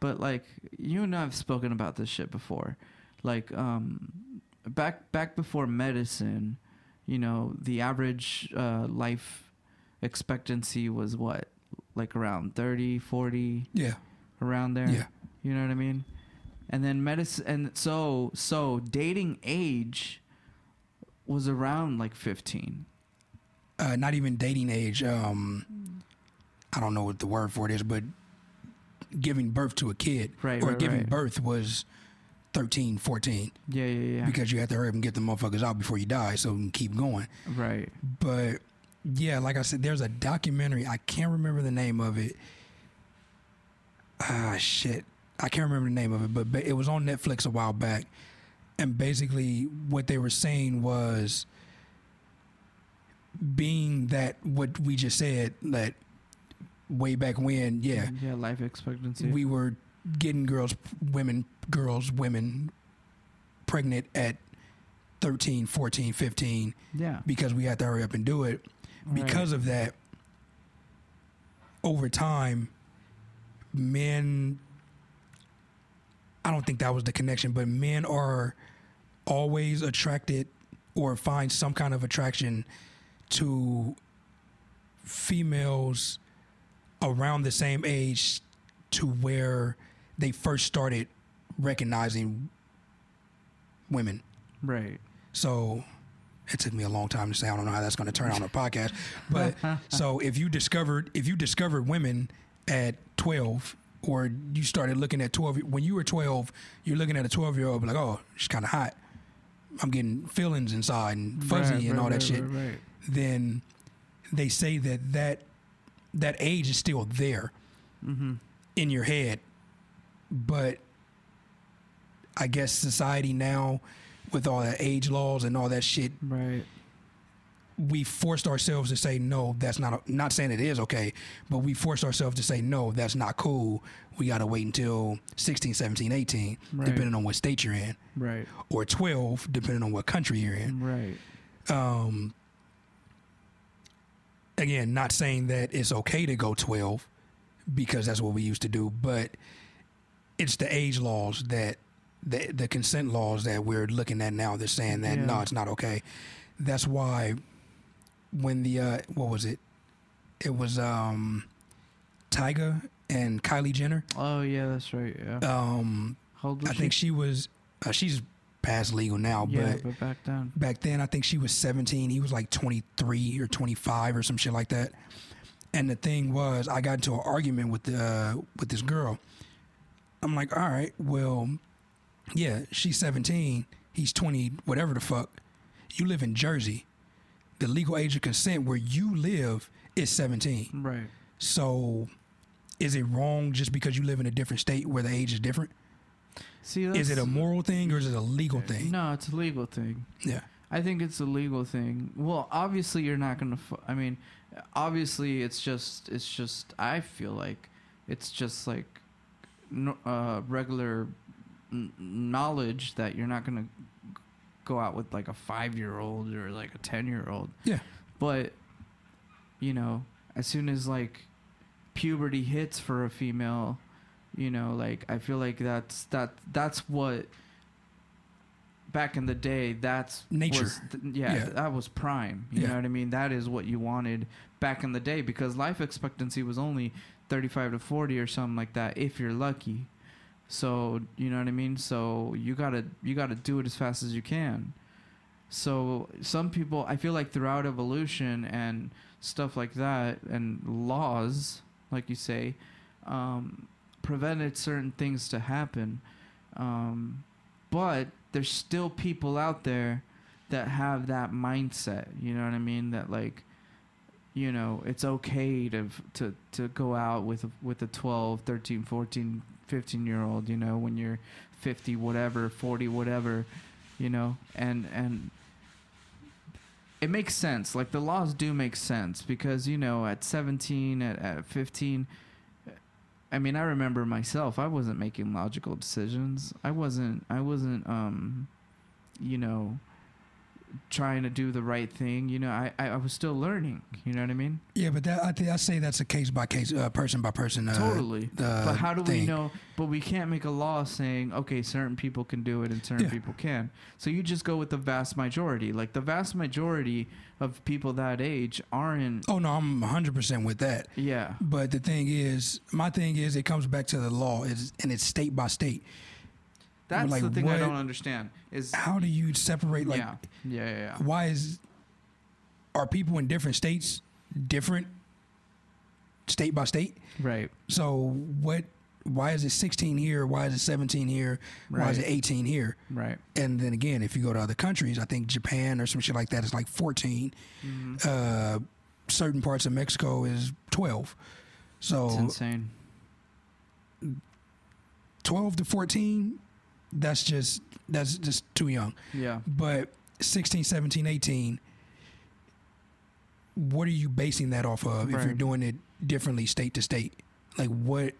Speaker 1: but like you and I've spoken about this shit before like um back back before medicine you know the average uh life expectancy was what like around 30 40
Speaker 2: Yeah.
Speaker 1: around there
Speaker 2: Yeah.
Speaker 1: you know what I mean? And then medicine, and so so dating age was around like fifteen.
Speaker 2: Uh, not even dating age. Um, I don't know what the word for it is, but giving birth to a kid
Speaker 1: Right,
Speaker 2: or
Speaker 1: right,
Speaker 2: giving
Speaker 1: right.
Speaker 2: birth was 13, 14
Speaker 1: Yeah, yeah, yeah.
Speaker 2: because you have to hurry up and get the motherfuckers out before you die so you can keep going.
Speaker 1: right.
Speaker 2: But yeah, like I said, there's a documentary. I can't remember the name of it. Ah, shit. I can't remember the name of it, but it was on Netflix a while back. And basically, what they were saying was being that what we just said, that way back when, yeah,
Speaker 1: Yeah, life expectancy.
Speaker 2: we were getting girls, women, girls, women pregnant at 13, 14, 15
Speaker 1: yeah.
Speaker 2: because we had to hurry up and do it. Because of that, over time, men, I don't think that was the connection, but men are always attracted or find some kind of attraction to females around the same age to where they first started recognizing women.
Speaker 1: right.
Speaker 2: So it took me a long time to say I don't know how that's going to turn out on a podcast. But so if you discovered if you discovered women at 12 or you started looking at 12 when you were 12 you're looking at a 12 year old like oh she's kind of hot i'm getting feelings inside and fuzzy
Speaker 1: Right,
Speaker 2: and
Speaker 1: right,
Speaker 2: all that
Speaker 1: right,
Speaker 2: shit then they say that that that age is still there
Speaker 1: Mm-hmm.
Speaker 2: in your head but i guess society now with all that age laws and all that shit
Speaker 1: Right.
Speaker 2: we forced ourselves to say no that's not not saying it is okay but we forced ourselves to say no that's not cool we got to wait until 16 17 18
Speaker 1: Right.
Speaker 2: depending on what state you're in
Speaker 1: Right.
Speaker 2: or 12 depending on what country you're in
Speaker 1: Right.
Speaker 2: um again not saying that it's okay to go 12 because that's what we used to do but it's the age laws that the the consent laws that we're looking at now they're saying that no it's not okay that's why when the uh what was it it was um Tyga and Kylie Jenner
Speaker 1: Oh yeah, that's right. Yeah.
Speaker 2: um I
Speaker 1: she?
Speaker 2: think she was uh, she's past legal now
Speaker 1: yeah,
Speaker 2: but
Speaker 1: but back then.
Speaker 2: back then i think she was 17 he was like 23 or 25 or some shit like that and the thing was i got into an argument with uh with this girl i'm like all right well yeah she's 17 he's 20 whatever the fuck you live in jersey the legal age of consent where you live is 17
Speaker 1: Right.
Speaker 2: so is it wrong just because you live in a different state where the age is different
Speaker 1: See,
Speaker 2: is it a moral thing or is it a legal thing
Speaker 1: No, it's a legal thing.
Speaker 2: yeah
Speaker 1: I think it's a legal thing. Well, obviously you're not gonna. Fu- I mean, obviously it's just. It's just. I feel like it's just like, no, uh, regular n- knowledge that you're not gonna go out with like a five year old or like a ten year old.
Speaker 2: Yeah.
Speaker 1: But you know, as soon as like puberty hits for a female, you know, like I feel like that's that that's what back in the day that's
Speaker 2: Nature.
Speaker 1: was th- yeah,
Speaker 2: Yeah.
Speaker 1: that was prime. You
Speaker 2: Yeah.
Speaker 1: know what I mean? That is what you wanted back in the day because life expectancy was only 35 to 40 or something like that if you're lucky. So, you know what I mean? So, you got to you got to do it as fast as you can. So, some people I feel like throughout evolution and stuff like that and laws, like you say, um, prevented certain things to happen. Um, but there's still people out there that have that mindset, you know what I mean? That like you know, it's okay to to to go out with with a 12, 13, 14, 15 year old, you know, when you're 50 whatever, 40 whatever, you know, and and it makes sense. Like the laws do make sense because you know, at 17, at, at 15 I mean, I remember myself. I wasn't making logical decisions. I wasn't. I wasn't. Um, you know, trying to do the right thing. You know, I, I, I was still learning. You know what I mean?
Speaker 2: Yeah, but that I, think I say that's a case by case, uh, person by person. Uh,
Speaker 1: totally.
Speaker 2: uh,
Speaker 1: but how do we know? But we can't make a law saying okay, certain people can do it and certain
Speaker 2: Yeah.
Speaker 1: people can. So you just go with the vast majority. Like the vast majority of people that age aren't.
Speaker 2: Oh no, I'm 100 percent with that.
Speaker 1: Yeah.
Speaker 2: But the thing is, my thing is, it comes back to the law, is and it's state by state.
Speaker 1: That's
Speaker 2: Like,
Speaker 1: the thing I don't understand. Is
Speaker 2: How do you separate? Like,
Speaker 1: yeah. Yeah. Yeah. yeah.
Speaker 2: why is are people in different states different, state by state?
Speaker 1: Right.
Speaker 2: So what? Why is it 16 here? Why is it 17 here? Why is it 18 here?
Speaker 1: Right.
Speaker 2: And then again, if you go to other countries, I think Japan or some shit like that is like 14.
Speaker 1: Mhm.
Speaker 2: Uh, certain parts of Mexico is 12.
Speaker 1: It's
Speaker 2: So
Speaker 1: insane.
Speaker 2: 12 to 14, that's just that's just too young.
Speaker 1: Yeah.
Speaker 2: But 16, 17, 18, what are you basing that off of if you're doing it differently state to state? Like what?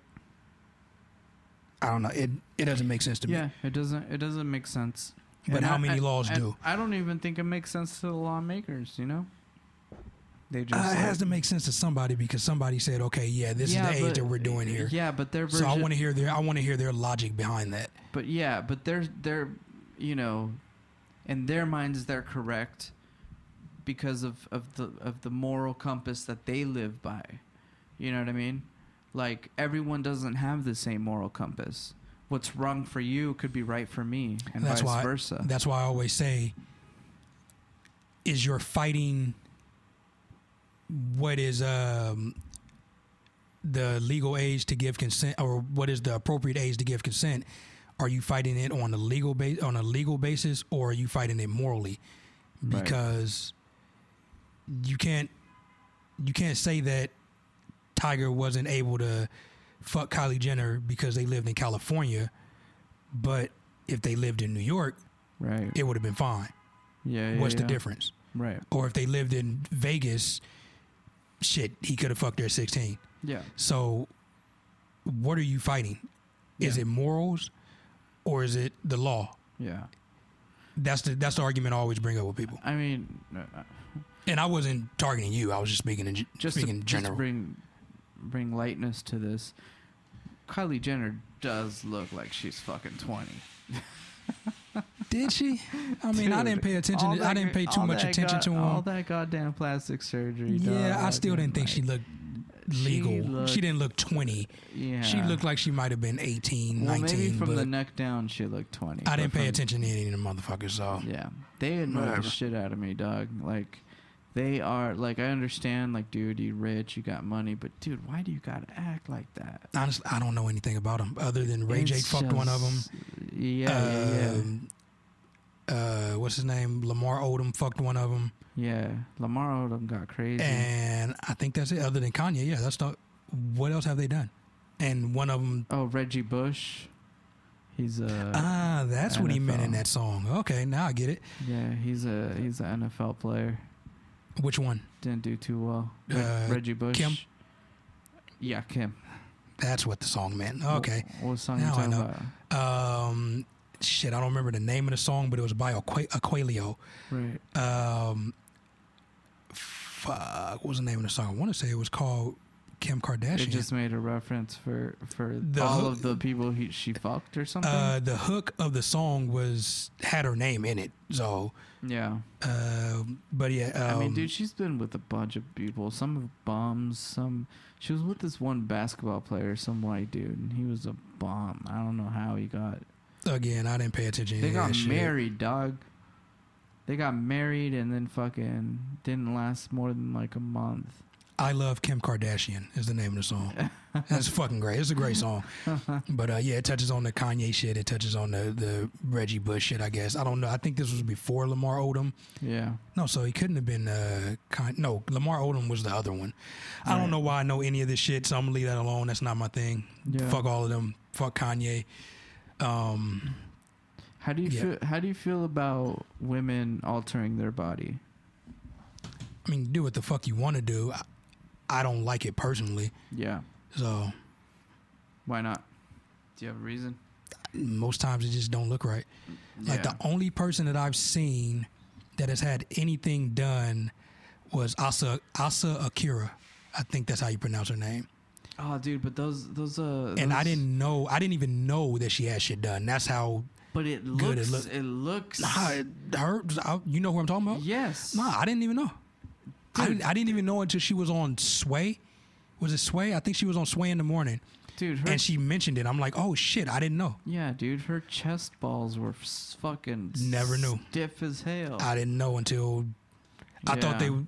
Speaker 2: I don't know. It it doesn't make sense to me.
Speaker 1: Yeah, it doesn't. It doesn't make sense.
Speaker 2: But
Speaker 1: And
Speaker 2: how
Speaker 1: I-
Speaker 2: many laws
Speaker 1: and
Speaker 2: do?
Speaker 1: I don't even think it makes sense to the lawmakers. You know, they just
Speaker 2: Uh, it has to make sense to somebody because somebody said, "Okay, yeah, this
Speaker 1: Yeah,
Speaker 2: is the age that we're doing here."
Speaker 1: Yeah, but their
Speaker 2: So. I want to hear their I want to hear their logic behind that.
Speaker 1: But yeah, but they're they're you know, in their minds they're correct because of of the of the moral compass that they live by. You know what I mean? Like everyone doesn't have the same moral compass. What's wrong for you could be right for me, and
Speaker 2: That's
Speaker 1: vice
Speaker 2: why-
Speaker 1: versa.
Speaker 2: That's why I always say, is you're fighting what is um, the legal age to give consent, or what is the appropriate age to give consent? Are you fighting it on a legal base on a legal basis, or are you fighting it morally?
Speaker 1: Right.
Speaker 2: Because you can't you can't say that Tyga wasn't able to fuck Kylie Jenner because they lived in California, but if they lived in New York,
Speaker 1: right.
Speaker 2: it would have been fine.
Speaker 1: Yeah. yeah
Speaker 2: What's the
Speaker 1: yeah.
Speaker 2: difference?
Speaker 1: Right.
Speaker 2: Or if they lived in Vegas, shit, he could have fucked her at 16.
Speaker 1: Yeah.
Speaker 2: So, what are you fighting? Is
Speaker 1: Yeah.
Speaker 2: it morals or is it the law?
Speaker 1: Yeah.
Speaker 2: That's the that's the argument I always bring up with people.
Speaker 1: I mean, uh,
Speaker 2: And I wasn't targeting you. I was just speaking in,
Speaker 1: just
Speaker 2: speaking in
Speaker 1: just to
Speaker 2: general.
Speaker 1: bring bring lightness to this. Kylie Jenner does look like she's fucking twenty.
Speaker 2: Did she? I mean, I didn't pay attention. To, I didn't pay too much attention
Speaker 1: god-
Speaker 2: to
Speaker 1: All that goddamn plastic surgery.
Speaker 2: Yeah, I still didn't think she
Speaker 1: like,
Speaker 2: looked
Speaker 1: she
Speaker 2: legal.
Speaker 1: looked-
Speaker 2: she didn't look 20.
Speaker 1: Yeah,
Speaker 2: She looked like she might have been 18,
Speaker 1: Well,
Speaker 2: 19.
Speaker 1: maybe from
Speaker 2: but
Speaker 1: the neck down, she looked twenty.
Speaker 2: I didn't pay
Speaker 1: from-
Speaker 2: attention to any of the motherfuckers. So
Speaker 1: Yeah, they annoy
Speaker 2: Whatever.
Speaker 1: the shit out of me, dog. Like, they are like I understand, like, dude, you rich, you got money, but dude, why do you gotta act like that?
Speaker 2: honestly, I don't know anything about them other than Ray J
Speaker 1: It's
Speaker 2: fucked one of them.
Speaker 1: just- Yeah, yeah,
Speaker 2: Um, Uh, what's his name? Lamar Odom fucked one of them,
Speaker 1: yeah. Yeah, Lamar Odom got crazy.
Speaker 2: and I think that's it. Other than Kanye, yeah, that's not. What else have they done? And one of them.
Speaker 1: oh, Reggie Bush. He's a
Speaker 2: ah, that's what he meant in that song. Okay, now I get it.
Speaker 1: yeah. He's a he's an NFL player.
Speaker 2: Which one?
Speaker 1: Didn't do too well.
Speaker 2: Uh,
Speaker 1: Reggie Bush.
Speaker 2: Kim?
Speaker 1: Yeah, Kim.
Speaker 2: That's what the song meant. Okay.
Speaker 1: What, what song
Speaker 2: Now I
Speaker 1: you talking
Speaker 2: know.
Speaker 1: about?
Speaker 2: Um, shit, I don't remember the name of the song, but it was by Aqu- Aqualio.
Speaker 1: Right.
Speaker 2: Um, fuck, what was the name of the song? I want to say it was called Kim Kardashian.
Speaker 1: It just made a reference for for
Speaker 2: The
Speaker 1: all
Speaker 2: hook-
Speaker 1: of the people he, she fucked or something.
Speaker 2: uh, the hook of the song was had her name in it. So,
Speaker 1: yeah.
Speaker 2: uh, but yeah, um,
Speaker 1: I mean, dude, she's been with a bunch of people. Some bums. Some she was with this one basketball player, some white dude, and he was a bum. I don't know how he got.
Speaker 2: again, I didn't pay attention. to
Speaker 1: They got
Speaker 2: that shit.
Speaker 1: married, dog. They got married and then fucking didn't last more than like a month.
Speaker 2: I love Kim Kardashian is the name of the song. That's fucking great. It's a great song. But uh, yeah, it touches on the Kanye shit. It touches on the the Reggie Bush shit. I guess I don't know. I think this was before Lamar Odom.
Speaker 1: Yeah.
Speaker 2: No, so he couldn't have been. Uh, Con- no, Lamar Odom was the other one. I
Speaker 1: Right.
Speaker 2: don't know why I know any of this shit, so I'm gonna leave that alone. That's not my thing.
Speaker 1: Yeah.
Speaker 2: Fuck all of them. Fuck Kanye. Um,
Speaker 1: How do you
Speaker 2: Yeah.
Speaker 1: feel? How do you feel about women altering their body?
Speaker 2: I mean, do what the fuck you want to do. I, I don't like it personally.
Speaker 1: Yeah.
Speaker 2: So
Speaker 1: Why not? Do you have a reason?
Speaker 2: most times it just don't look right. Like the only person that I've seen that has had anything done was Asa Asa Akira. I think that's how you pronounce her name.
Speaker 1: oh, dude, but those those uh.
Speaker 2: And I didn't know. I didn't even know that she had shit done. That's how.
Speaker 1: But it looks.
Speaker 2: it
Speaker 1: It,
Speaker 2: look-
Speaker 1: looks.
Speaker 2: Nah, it- her. I, you know who I'm talking about?
Speaker 1: yes.
Speaker 2: Nah, I didn't even know. I didn't, I didn't even know until she was on Sway. Was it Sway? I think she was on Sway in the morning,
Speaker 1: dude. Her,
Speaker 2: and she mentioned it. I'm like, oh shit, I didn't know.
Speaker 1: yeah, dude. Her chest balls were s- fucking
Speaker 2: Never knew.
Speaker 1: stiff as hell.
Speaker 2: I didn't know until I thought they.
Speaker 1: Yeah.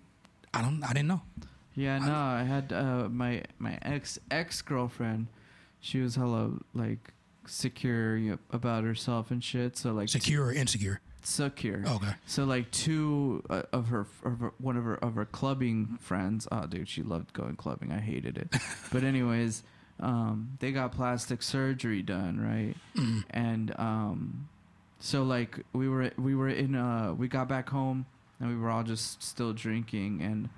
Speaker 2: I don't. I didn't know.
Speaker 1: Yeah, no, I had uh, my my ex ex girlfriend. She was hella like secure about herself and shit. So like
Speaker 2: Secure or insecure?
Speaker 1: Secure.
Speaker 2: Okay.
Speaker 1: So like two uh, of her, of her one of her of her clubbing friends. Oh, dude, she loved going clubbing. I hated it. but anyways, um, they got plastic surgery done, right?
Speaker 2: Mm.
Speaker 1: And um, so like we were we were in uh we got back home and we were all just still drinking and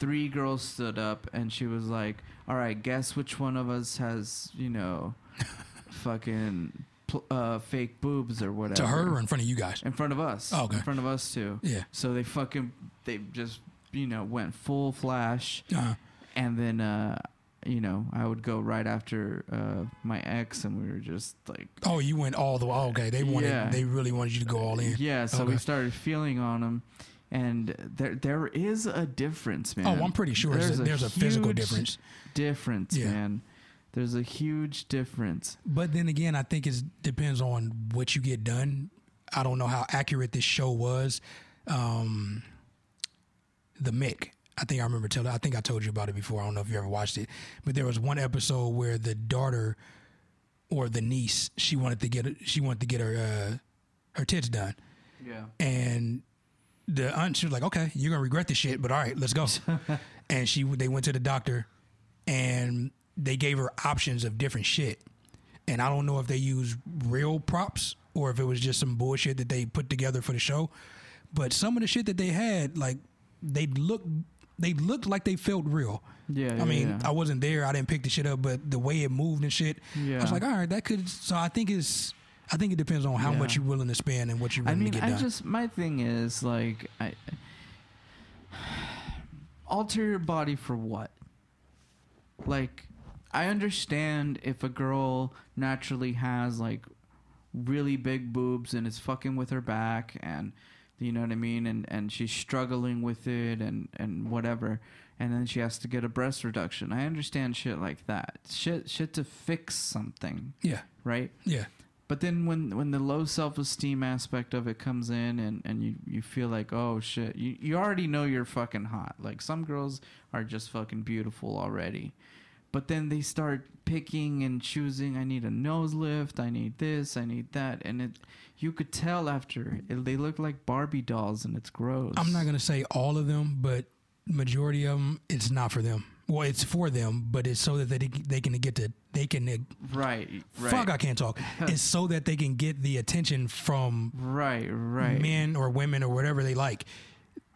Speaker 1: three girls stood up and she was like, "All right, guess which one of us has you know, fucking pl- uh fake boobs or whatever."
Speaker 2: To her or in front of you guys?
Speaker 1: in front of us.
Speaker 2: Oh, okay.
Speaker 1: In front of us too.
Speaker 2: Yeah.
Speaker 1: So they fucking they just you know went full flash
Speaker 2: Uh,
Speaker 1: and then uh you know I would go right after uh my ex and we were just like
Speaker 2: oh, you went all the way. Oh, okay. They wanted.
Speaker 1: Yeah.
Speaker 2: They really wanted you to go all in.
Speaker 1: yeah so we
Speaker 2: Okay.
Speaker 1: started feeling on them and there there is a difference man
Speaker 2: Oh, I'm pretty sure there's, a, there's a physical
Speaker 1: huge
Speaker 2: difference.
Speaker 1: difference
Speaker 2: Yeah.
Speaker 1: man there's a huge difference
Speaker 2: But then again, I think it depends on what you get done. I don't know how accurate this show was. Um, the Mick. I think I remember telling. I think I told you about it before. I don't know if you ever watched it, but there was one episode where the daughter or the niece she wanted to get she wanted to get her uh, her tits done,
Speaker 1: yeah
Speaker 2: and the aunt she was like, "Okay, you're gonna regret this shit, but all right, let's go." and she they went to the doctor, and they gave her options of different shit. And I don't know if they used real props or if it was just some bullshit that they put together for the show. But some of the shit that they had, like they looked, they looked like they felt real.
Speaker 1: yeah,
Speaker 2: I mean,
Speaker 1: yeah.
Speaker 2: I wasn't there. I didn't pick the shit up, but the way it moved and shit, I was like, all right, that could. So I think it's. I think it depends on how
Speaker 1: Yeah.
Speaker 2: much you're willing to spend and what you're
Speaker 1: I
Speaker 2: willing
Speaker 1: mean,
Speaker 2: to get
Speaker 1: I
Speaker 2: done.
Speaker 1: just my thing is like I alter your body for what? Like I understand if a girl naturally has like really big boobs and is fucking with her back and you know what I mean and and she's struggling with it and and whatever and then she has to get a breast reduction. I understand shit like that. Shit shit to fix something,
Speaker 2: yeah,
Speaker 1: right?
Speaker 2: yeah.
Speaker 1: But then when when the low self esteem aspect of it comes in and, and you, you feel like, oh shit, you, you already know you're fucking hot. Like some girls are just fucking beautiful already. But then they start picking and choosing, I need a nose lift, I need this, I need that. And it you could tell after it, they look like Barbie dolls and it's gross.
Speaker 2: I'm not gonna say all of them, but majority of them, it's not for them. Well, it's for them, but it's so that they they can get to they can
Speaker 1: Right, right.
Speaker 2: fuck. I can't talk. it's so that they can get the attention from
Speaker 1: Right, right.
Speaker 2: men or women or whatever they like.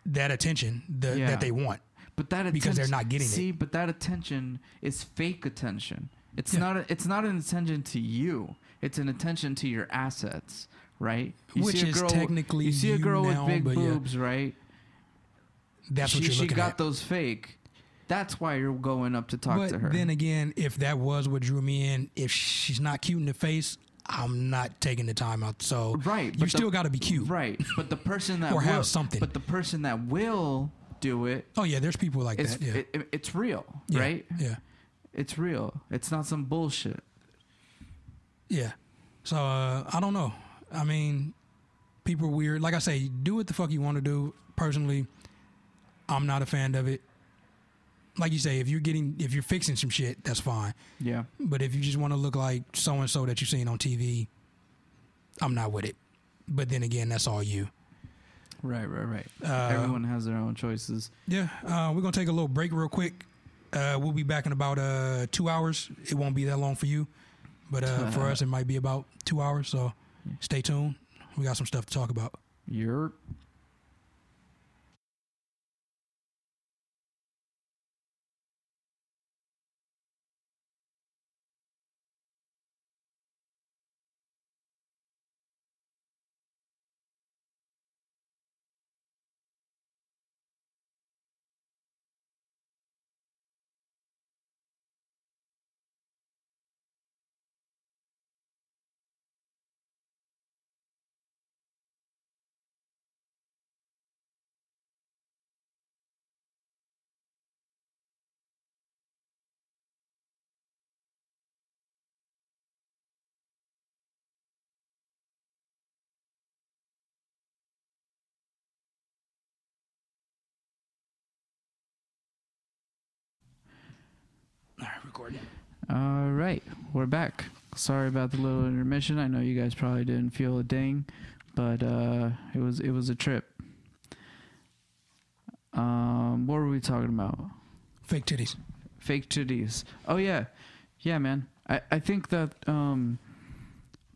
Speaker 2: That attention the,
Speaker 1: Yeah.
Speaker 2: that they want.
Speaker 1: But that
Speaker 2: Because they're not getting it.
Speaker 1: see, but that attention is fake attention. It's
Speaker 2: Yeah.
Speaker 1: not. A, it's not an attention to you. it's an attention to your assets, right? You
Speaker 2: Which
Speaker 1: see a
Speaker 2: is
Speaker 1: girl,
Speaker 2: technically
Speaker 1: you see a
Speaker 2: you
Speaker 1: girl
Speaker 2: now,
Speaker 1: with big
Speaker 2: but yeah.
Speaker 1: boobs, right?
Speaker 2: That's
Speaker 1: she
Speaker 2: what you're
Speaker 1: she
Speaker 2: looking
Speaker 1: got
Speaker 2: at.
Speaker 1: those fake. That's why you're going up to talk
Speaker 2: but
Speaker 1: to her.
Speaker 2: then again, if that was what drew me in, if she's not cute in the face, I'm not taking the time out. So
Speaker 1: Right,
Speaker 2: you
Speaker 1: but
Speaker 2: still got to be cute.
Speaker 1: right, but the person that
Speaker 2: Or have something.
Speaker 1: But the person that will do it,
Speaker 2: Oh yeah, there's people like
Speaker 1: it's
Speaker 2: that. Yeah.
Speaker 1: it, it- it's real,
Speaker 2: yeah.
Speaker 1: right?
Speaker 2: Yeah.
Speaker 1: It's real. It's not some bullshit.
Speaker 2: Yeah. So uh, I don't know. I mean, people are weird. Like I say, do what the fuck you want to do. Personally, I'm not a fan of it. Like you say, if you're getting if you're fixing some shit, that's fine.
Speaker 1: Yeah.
Speaker 2: But if you just want to look like so and so that you've seen on TV, I'm not with it. But then again, that's all you.
Speaker 1: Right, right, right.
Speaker 2: Uh,
Speaker 1: Everyone has their own choices.
Speaker 2: Yeah, uh, we're gonna take a little break real quick. Uh, we'll be back in about uh, two hours. It won't be that long for you, but uh, for us, it might be about two hours. So stay tuned. We got some stuff to talk about.
Speaker 1: You're
Speaker 2: all right.
Speaker 1: We're back. Sorry about the little intermission. I know you guys probably didn't feel a ding, but uh, it was it was a trip. Um, what were we talking about?
Speaker 2: Fake titties.
Speaker 1: fake titties. Oh yeah, yeah, man. I I think that um,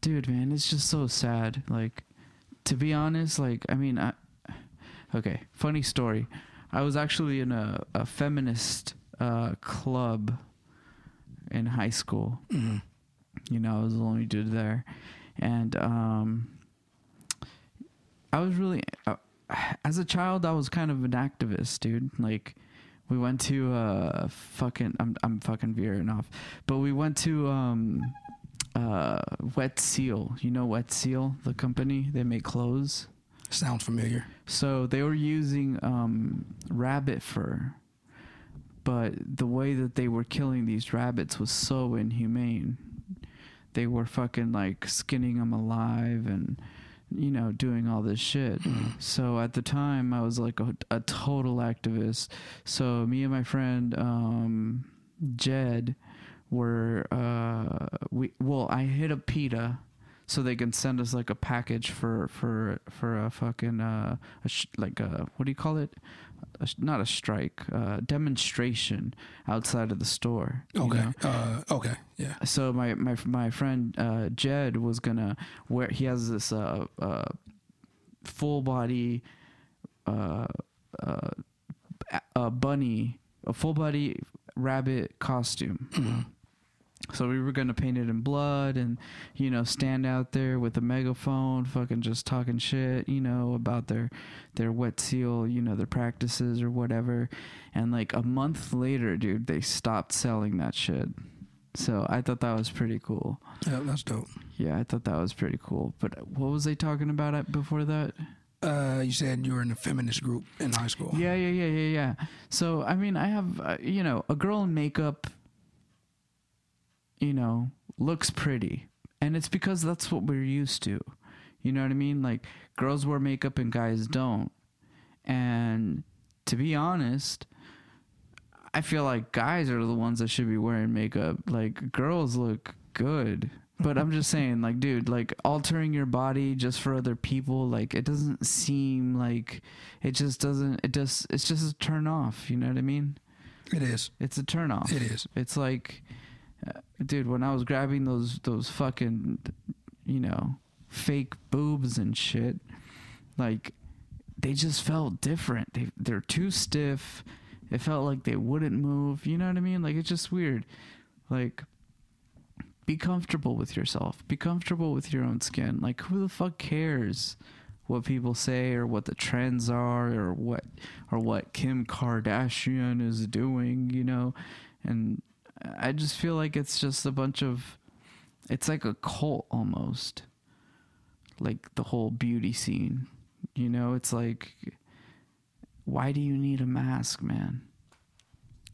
Speaker 1: dude, man, it's just so sad. Like, to be honest, like I mean, I okay. Funny story. I was actually in a a feminist uh club in high school.
Speaker 2: hmm
Speaker 1: You know, I was the only dude there, and um, I was really, uh, as a child, I was kind of an activist, dude. Like, we went to uh, fucking, I'm I'm fucking veering off, but we went to um, uh, Wet Seal. You know Wet Seal, the company they make clothes.
Speaker 2: Sounds familiar.
Speaker 1: So they were using um, rabbit fur, but the way that they were killing these rabbits was so inhumane. They were fucking like skinning them alive and, you know, doing all this shit. So at the time, I was like a, a total activist. So me and my friend um, Jed were uh, we well, I hit a PETA so they can send us like a package for for for a fucking uh a sh- like a what do you call it a, not a strike uh demonstration outside of the store you
Speaker 2: Okay.
Speaker 1: know?
Speaker 2: Uh, okay. Yeah.
Speaker 1: so my my my friend uh Jed was gonna wear he has this uh uh full body uh uh a- bunny a full body rabbit costume
Speaker 2: Mhm.
Speaker 1: So we were gonna paint it in blood and, you know, stand out there with a megaphone, fucking just talking shit, you know, about their their wet seal, you know, their practices or whatever. And like a month later, dude, they stopped selling that shit. So I thought that was pretty cool.
Speaker 2: Yeah, that's dope.
Speaker 1: Yeah, I thought that was pretty cool. But what was they talking about at- before that?
Speaker 2: Uh, you said you were in a feminist group in high school.
Speaker 1: Yeah, yeah, yeah, yeah, yeah. So I mean, I have uh, you know a girl in makeup. You know, looks pretty, and it's because that's what we're used to. You know what I mean? Like girls wear makeup and guys don't. And to be honest, I feel like guys are the ones that should be wearing makeup. Like girls look good. But I'm just saying, like, dude, like altering your body just for other people, like, it doesn't seem like it just doesn't. It just it's just a turn off. You know what I mean?
Speaker 2: It is.
Speaker 1: It's a turn off.
Speaker 2: It is.
Speaker 1: It's like, Uh, dude, when I was grabbing those those fucking, you know, fake boobs and shit, like, they just felt different. They they're too stiff. It felt like they wouldn't move. You know what I mean? Like it's just weird. Like be comfortable with yourself. Be comfortable with your own skin. Like who the fuck cares what people say or what the trends are or what or what Kim Kardashian is doing, you know? And I just feel like it's just a bunch of it's like a cult almost. Like the whole beauty scene. You know, it's like why do you need a mask, man?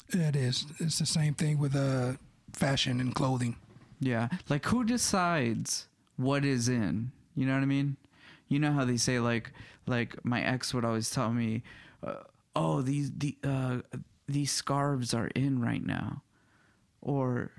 Speaker 2: It is. It's the same thing with uh, fashion and clothing.
Speaker 1: Yeah. Like who decides what is in? You know what I mean? You know how they say like like my ex would always tell me, uh, "Oh, these the uh these scarves are in right now." Or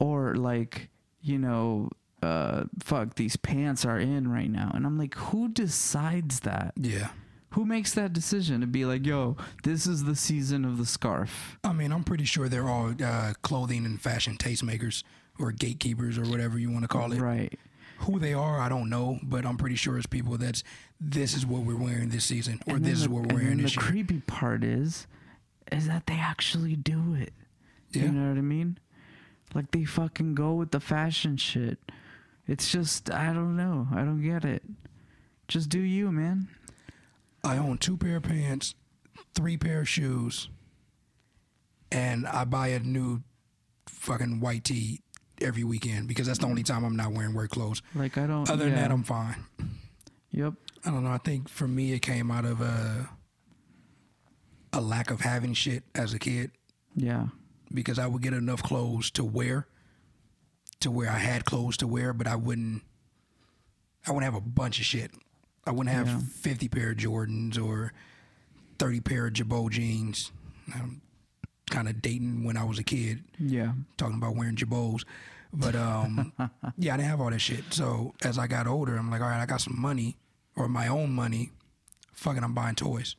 Speaker 1: or like, you know, uh fuck, these pants are in right now. And I'm like, who decides that?
Speaker 2: Yeah.
Speaker 1: Who makes that decision to be like, yo, this is the season of the scarf?
Speaker 2: I mean, I'm pretty sure they're all uh, clothing and fashion tastemakers or gatekeepers or whatever you want to call it.
Speaker 1: Right.
Speaker 2: Who they are, I don't know, but I'm pretty sure it's people that's this is what we're wearing this season or this
Speaker 1: then
Speaker 2: is what we're wearing
Speaker 1: the
Speaker 2: year.
Speaker 1: creepy part is, is that they actually do it.
Speaker 2: Yeah.
Speaker 1: You know what I mean? Like they fucking go with the fashion shit. It's just I don't know. I don't get it. Just do you, man.
Speaker 2: I own two pair of pants, three pair of shoes, and I buy a new fucking white tee every weekend because that's the only time I'm not wearing work clothes.
Speaker 1: Like I don't.
Speaker 2: Other than that, I'm fine.
Speaker 1: Yep.
Speaker 2: I don't know. I think for me, it came out of a a lack of having shit as a kid
Speaker 1: Yeah.
Speaker 2: Because I would get enough clothes to wear, to where I had clothes to wear, but I wouldn't. I wouldn't have a bunch of shit. I wouldn't have
Speaker 1: Yeah.
Speaker 2: fifty pair of Jordans or thirty pair of Girbaud jeans. I'm kind of dating when I was a kid,
Speaker 1: Yeah.
Speaker 2: talking about wearing Girbauds. But um, yeah, I didn't have all that shit. So as I got older, I'm like, all right, I got some money or my own money. Fucking, I'm buying toys,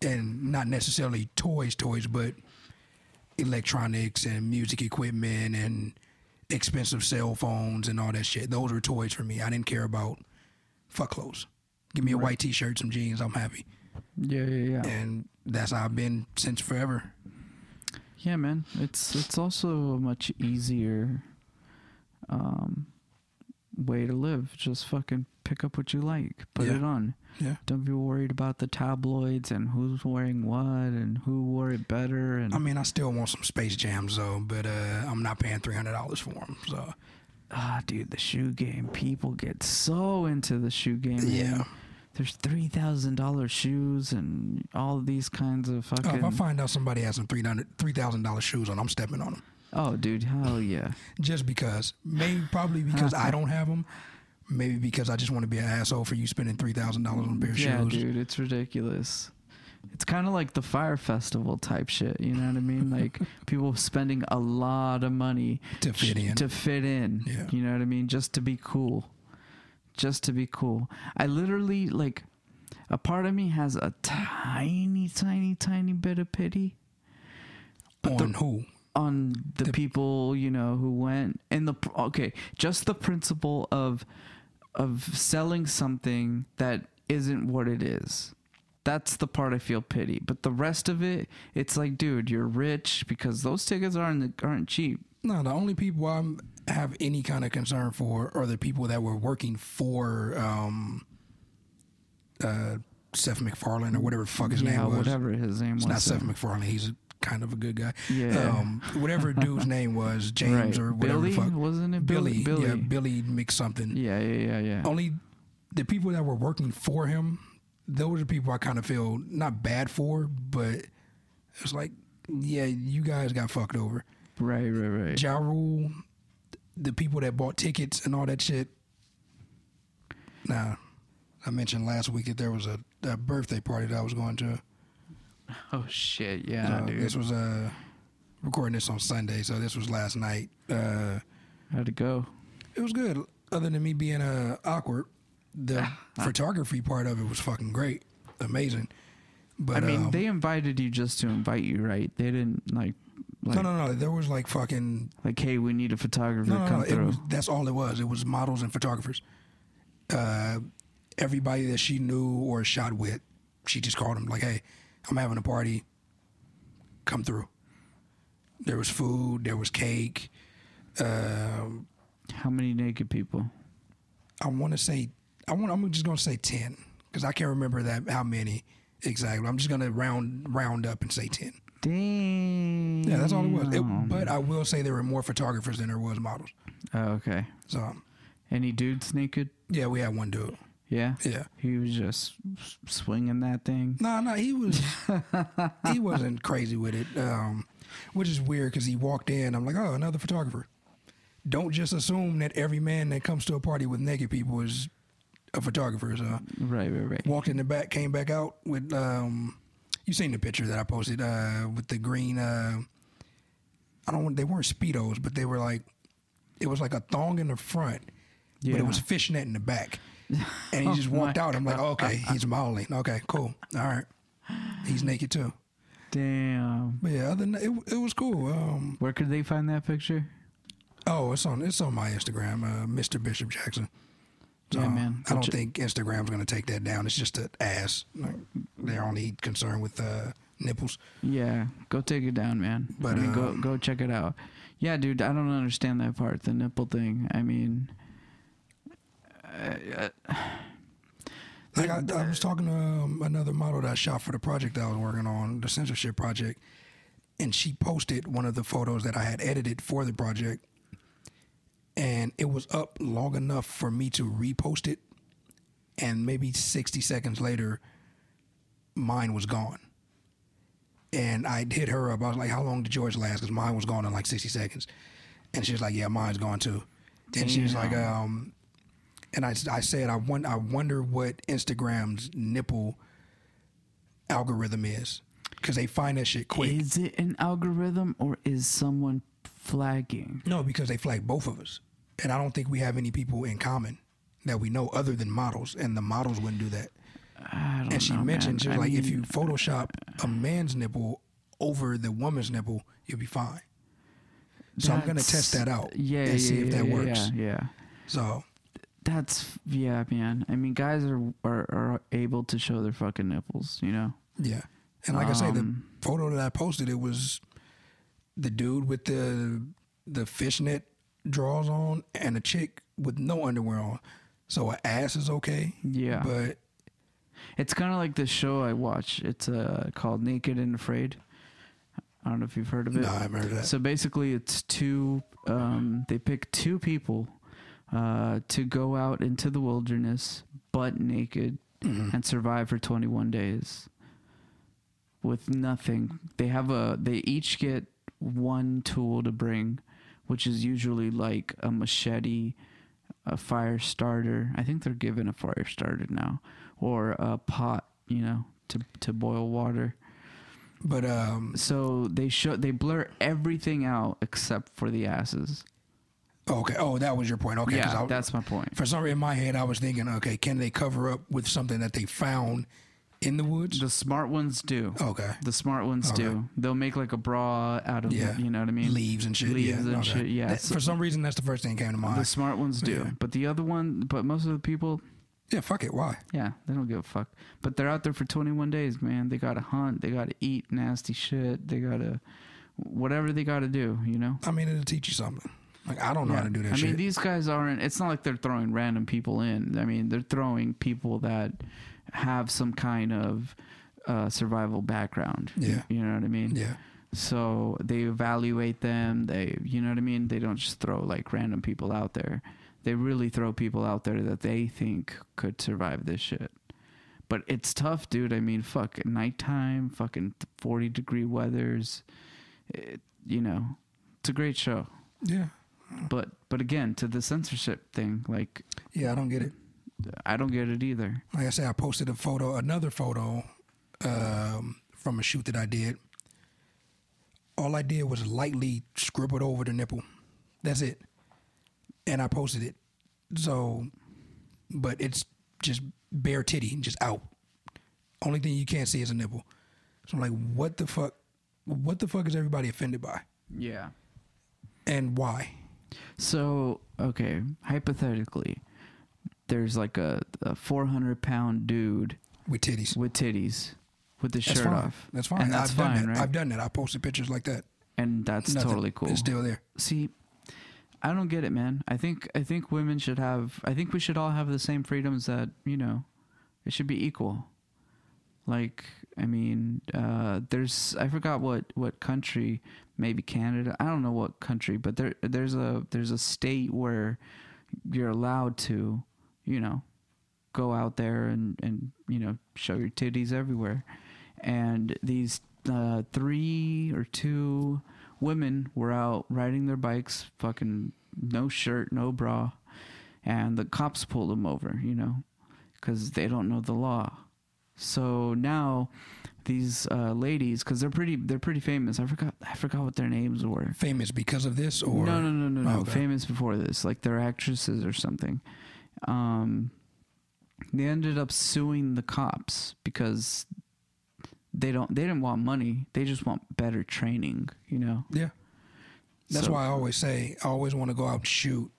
Speaker 2: and not necessarily toys, toys, but electronics and music equipment and expensive cell phones and all that shit. Those were toys for me. I didn't care about fuck clothes. Give me a white t-shirt, some jeans, I'm happy.
Speaker 1: Yeah. Yeah. Yeah.
Speaker 2: And that's how I've been since forever.
Speaker 1: Yeah, man. It's it's also a much easier um way to live. Just fucking pick up what you like, put
Speaker 2: Yeah.
Speaker 1: it on.
Speaker 2: Yeah.
Speaker 1: Don't be worried about the tabloids and who's wearing what and who wore it better and
Speaker 2: I mean, I still want some Space Jams though, but uh, I'm not paying three hundred dollars for them. So
Speaker 1: ah dude, the shoe game. People get so into the shoe game.
Speaker 2: Yeah.
Speaker 1: man. There's three thousand dollar shoes and all these kinds of
Speaker 2: oh,
Speaker 1: fucking
Speaker 2: if I find out somebody has some three hundred three thousand dollars shoes on, I'm stepping on them
Speaker 1: Oh dude, hell yeah.
Speaker 2: just because. Maybe probably because I don't have them. Maybe because I just want to be an asshole for you spending three thousand dollars on a pair of
Speaker 1: Yeah,
Speaker 2: shoes.
Speaker 1: dude, it's ridiculous. It's kind of like the Fyre Festival type shit. You know what I mean? Like people spending a lot of money
Speaker 2: To fit in.
Speaker 1: To fit in.
Speaker 2: Yeah.
Speaker 1: You know what I mean? Just to be cool. Just to be cool. I literally like a part of me has a tiny, tiny, tiny bit of pity
Speaker 2: on who?
Speaker 1: on the,
Speaker 2: The-
Speaker 1: people you know who went and the okay just the principle of of selling something that isn't what it is that's the part i feel pity but the rest of it it's like dude you're rich because those tickets aren't aren't cheap
Speaker 2: No, the only people I have any kind of concern for are the people that were working for um, uh, Seth MacFarlane or whatever the fuck his
Speaker 1: yeah
Speaker 2: name was.
Speaker 1: whatever his name
Speaker 2: It's
Speaker 1: was
Speaker 2: not Seth MacFarlane. He's kind of a good guy.
Speaker 1: Yeah.
Speaker 2: Um, whatever dude's name was, James
Speaker 1: right
Speaker 2: or whatever
Speaker 1: billy
Speaker 2: the fuck.
Speaker 1: wasn't it
Speaker 2: Billy.
Speaker 1: billy
Speaker 2: Yeah, Billy mix something.
Speaker 1: yeah yeah yeah yeah
Speaker 2: Only the people that were working for him, those are people I kind of feel not bad for, but it's like, yeah, you guys got fucked over.
Speaker 1: right right right
Speaker 2: Ja Rule, the people that bought tickets and all that shit. Now, I mentioned last week that there was a, a birthday party that I was going to.
Speaker 1: oh shit yeah
Speaker 2: Uh,
Speaker 1: dude
Speaker 2: this was uh, recording this on Sunday, so this was last night. Uh,
Speaker 1: how'd it go
Speaker 2: it was good. Other than me being uh, awkward, the photography part of it was fucking great, amazing. But
Speaker 1: i mean
Speaker 2: um,
Speaker 1: they invited you just to invite you right they didn't like like
Speaker 2: no, no, no. There was like fucking
Speaker 1: Like, hey, we need a photographer
Speaker 2: No,
Speaker 1: come
Speaker 2: no.
Speaker 1: Through.
Speaker 2: was, that's all it was. It was models and photographers. Uh, everybody that she knew or shot with, she just called them like, "Hey, I'm having a party. Come through." There was food. There was cake. Um,
Speaker 1: How many naked people?
Speaker 2: I want to say I want. I'm just gonna say ten because I can't remember that how many exactly. I'm just gonna round round up and say ten.
Speaker 1: Dang.
Speaker 2: Yeah, that's all it was. It, but I will say there were more photographers than there was models.
Speaker 1: Oh, okay.
Speaker 2: So
Speaker 1: Any dudes naked?
Speaker 2: yeah, we had one dude.
Speaker 1: Yeah.
Speaker 2: Yeah.
Speaker 1: He was just swinging that thing.
Speaker 2: No, no, he was he wasn't crazy with it, um, which is weird because he walked in. I'm like, oh, another photographer. Don't just assume that every man that comes to a party with naked people is a photographer. So
Speaker 1: Right, right, right.
Speaker 2: walked in the back, came back out with. Um, you seen the picture that I posted uh, with the green. Uh, I don't. want They weren't speedos, but they were like. It was like a thong in the front, but it was fishnet in the back. And he just
Speaker 1: Oh
Speaker 2: walked out. I'm like, okay, he's modeling. Okay, cool. All right, he's naked too.
Speaker 1: Damn.
Speaker 2: But yeah, other than that, it, it was cool. Um,
Speaker 1: Where could they find that picture?
Speaker 2: oh, it's on it's on my Instagram, uh, Mr. Bishop Jackson.
Speaker 1: Yeah, man.
Speaker 2: I don't
Speaker 1: Go
Speaker 2: think Instagram's gonna take that down. It's just an ass. Like, they're only concerned with uh, nipples.
Speaker 1: Yeah, go take it down, man.
Speaker 2: But,
Speaker 1: I mean, go
Speaker 2: um,
Speaker 1: go check it out. Yeah, dude, I don't understand that part, the nipple thing. I mean, uh,
Speaker 2: Like I, I was talking to um, another model that I shot for the project that I was working on, the censorship project, and she posted one of the photos that I had edited for the project, and it was up long enough for me to repost it, and maybe sixty seconds later, mine was gone. And I hit her up. I was like, "How long did yours last?" Because mine was gone in like sixty seconds, and she was like, "Yeah, mine's gone too." And she was like, um, and I, I said I won, I wonder what Instagram's nipple algorithm is because they find that shit quick.
Speaker 1: is it an algorithm or is someone flagging?
Speaker 2: no, because they flag both of us, and I don't think we have any people in common that we know other than models, and the models wouldn't do that. And she
Speaker 1: know,
Speaker 2: mentioned
Speaker 1: man.
Speaker 2: she was
Speaker 1: I
Speaker 2: like, if you Photoshop a uh, man's nipple over the woman's nipple, you'll be fine. So I'm gonna test that out
Speaker 1: Yeah,
Speaker 2: and
Speaker 1: yeah,
Speaker 2: see if
Speaker 1: yeah,
Speaker 2: that works.
Speaker 1: Yeah, yeah.
Speaker 2: So
Speaker 1: That's yeah, man. I mean, guys are, are are able to show their fucking nipples, you know.
Speaker 2: yeah, and like I say, the
Speaker 1: Um,
Speaker 2: photo that I posted, it was the dude with the the fishnet drawers on and a chick with no underwear on. So her ass is okay,
Speaker 1: Yeah,
Speaker 2: but
Speaker 1: it's kind of like the show I watch. It's uh called Naked and Afraid. I don't know if you've heard of it.
Speaker 2: no, I remember that.
Speaker 1: So basically, it's two. Um, they pick two people uh, to go out into the wilderness, butt naked,
Speaker 2: Mhm.
Speaker 1: and survive for 21 days with nothing. They have a. They each get one tool to bring, which is usually like a machete, a fire starter. I think they're given a fire starter now, or a pot. You know, to to boil water.
Speaker 2: But um,
Speaker 1: So they show they blur everything out except for the asses.
Speaker 2: Okay. Oh, that was your point. Okay.
Speaker 1: yeah,
Speaker 2: I-
Speaker 1: that's my point.
Speaker 2: For some reason, in my head, I was thinking, okay, can they cover up with something that they found in the woods?
Speaker 1: The smart ones do.
Speaker 2: Okay,
Speaker 1: The smart ones
Speaker 2: Okay.
Speaker 1: do. They'll make like a bra out of
Speaker 2: Yeah.
Speaker 1: you know what I mean.
Speaker 2: leaves and shit.
Speaker 1: Leaves
Speaker 2: yeah,
Speaker 1: and
Speaker 2: okay.
Speaker 1: shit, yeah.
Speaker 2: That-
Speaker 1: So-
Speaker 2: for some reason, that's the first thing that came to mind.
Speaker 1: The smart ones do,
Speaker 2: Yeah.
Speaker 1: but the other one, but most of the people,
Speaker 2: yeah, fuck it. Why?
Speaker 1: yeah, they don't give a fuck. But they're out there for 21 days, man. They got to hunt. They got to eat nasty shit. They got to whatever they got to do. You know.
Speaker 2: I mean, it'll teach you something. Like I don't know how to do that
Speaker 1: I
Speaker 2: shit.
Speaker 1: mean, these guys aren't. It's not like they're throwing random people in. I mean, they're throwing people that have some kind of uh, survival background.
Speaker 2: Yeah.
Speaker 1: you know what I mean.
Speaker 2: yeah,
Speaker 1: So they evaluate them. They, you know what I mean. They don't just throw like random people out there. They really throw people out there that they think could survive this shit. But it's tough, dude. I mean, fuck, at nighttime, fucking forty degree weathers. It, you know, it's a great show.
Speaker 2: yeah,
Speaker 1: But but again, to the censorship thing, like
Speaker 2: yeah. I don't get it.
Speaker 1: I don't get it either.
Speaker 2: Like I said, I posted a photo, another photo um, from a shoot that I did. All I did was lightly scribbled over the nipple. That's it. And I posted it. So, but it's just bare titty, just out. Only thing you can't see is a nipple. So I'm like, what the fuck? What the fuck is everybody offended by?
Speaker 1: Yeah.
Speaker 2: And why?
Speaker 1: So okay, hypothetically, there's like a, a 400 pound dude
Speaker 2: With titties.
Speaker 1: with titties, with the
Speaker 2: That's
Speaker 1: shirt
Speaker 2: fine.
Speaker 1: off.
Speaker 2: That's fine.
Speaker 1: And that's
Speaker 2: I've
Speaker 1: fine,
Speaker 2: done that.
Speaker 1: right?
Speaker 2: I've done that. I posted pictures like that.
Speaker 1: and that's
Speaker 2: Nothing.
Speaker 1: totally cool.
Speaker 2: It's still there.
Speaker 1: See, I don't get it, man. I think I think women should have. I think we should all have the same freedoms that you know. It should be equal. Like I mean, uh, there's I forgot what what country, maybe Canada. I don't know what country, but there there's a there's a state where you're allowed to, you know, go out there and and you know show your titties everywhere, and these uh, three or two women were out riding their bikes, fucking no shirt, no bra, and the cops pulled them over, you know, because they don't know the law. So now these uh, ladies, because they're pretty, they're pretty famous. I forgot, I forgot what their names were.
Speaker 2: Famous because of this, or
Speaker 1: no, no, no, no, no.
Speaker 2: Okay.
Speaker 1: Famous before this, like they're actresses or something. Um, they ended up suing the cops because they don't, they didn't want money. They just want better training. You know.
Speaker 2: Yeah. That's
Speaker 1: So-
Speaker 2: why I always say I always want to go out and shoot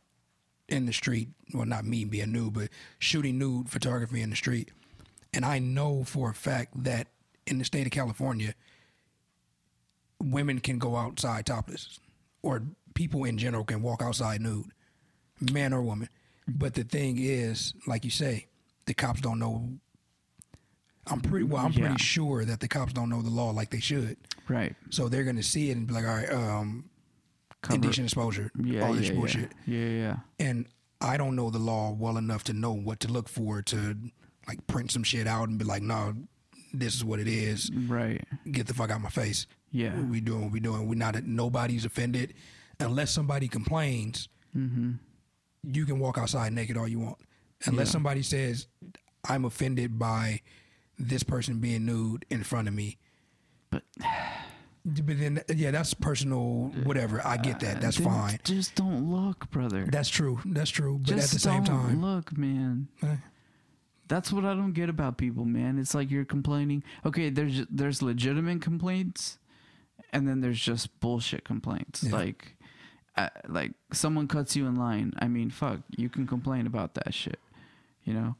Speaker 2: in the street. Well, not me being nude, but shooting nude photography in the street. And I know for a fact that in the state of California, women can go outside topless, or people in general can walk outside nude, man or woman. But the thing is, like you say, the cops don't know. I'm pretty well. I'm
Speaker 1: Yeah.
Speaker 2: pretty sure that the cops don't know the law like they should.
Speaker 1: Right.
Speaker 2: So they're gonna see it and be like, all right, um,
Speaker 1: Cover-
Speaker 2: indecent exposure,
Speaker 1: Yeah.
Speaker 2: all this
Speaker 1: yeah,
Speaker 2: bullshit.
Speaker 1: Yeah. Yeah. yeah.
Speaker 2: And I don't know the law well enough to know what to look for to like print some shit out and be like, no, this is what it is.
Speaker 1: Right.
Speaker 2: Get the fuck out of my face.
Speaker 1: Yeah.
Speaker 2: We doing what we doing. We not nobody's offended unless somebody complains.
Speaker 1: Mm-hmm.
Speaker 2: You can walk outside naked all you want. Unless
Speaker 1: Yeah.
Speaker 2: somebody says I'm offended by this person being nude in front of me.
Speaker 1: But
Speaker 2: But then, yeah, that's personal. Whatever. I get that. That's
Speaker 1: then
Speaker 2: fine.
Speaker 1: Just don't look, brother.
Speaker 2: That's true. That's true. But
Speaker 1: just
Speaker 2: at the same time,
Speaker 1: look, man.
Speaker 2: eh,
Speaker 1: That's what I don't get about people, man. It's like you're complaining. Okay, there's there's legitimate complaints, and then there's just bullshit complaints.
Speaker 2: Yeah.
Speaker 1: Like, uh, like someone cuts you in line. I mean, fuck, you can complain about that shit. You know,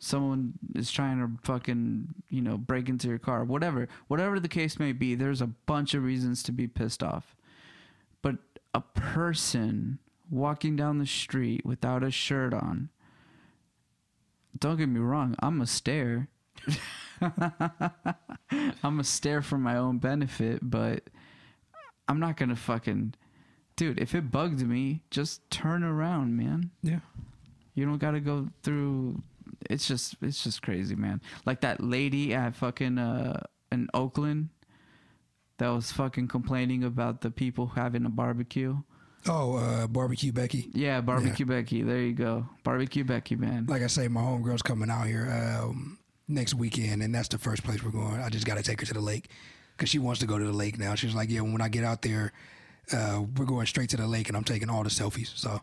Speaker 1: someone is trying to fucking you know break into your car, whatever, whatever the case may be. There's a bunch of reasons to be pissed off, but a person walking down the street without a shirt on don't get me wrong, I'm a stare. I'm a stare for my own benefit, but I'm not gonna fucking dude, if it bugged me, just turn around, man.
Speaker 2: yeah.
Speaker 1: You don't gotta go through it's just it's just crazy, man. Like that lady at fucking uh in Oakland that was fucking complaining about the people having a barbecue.
Speaker 2: Oh, uh, barbecue Becky.
Speaker 1: Yeah, barbecue Becky. There you go. Barbecue Becky, man.
Speaker 2: Like I say, my homegirl's coming out here um, next weekend, and that's the first place we're going. I just got to take her to the lake because she wants to go to the lake now. She's like, yeah, when I get out there, uh, we're going straight to the lake, and I'm taking all the selfies. So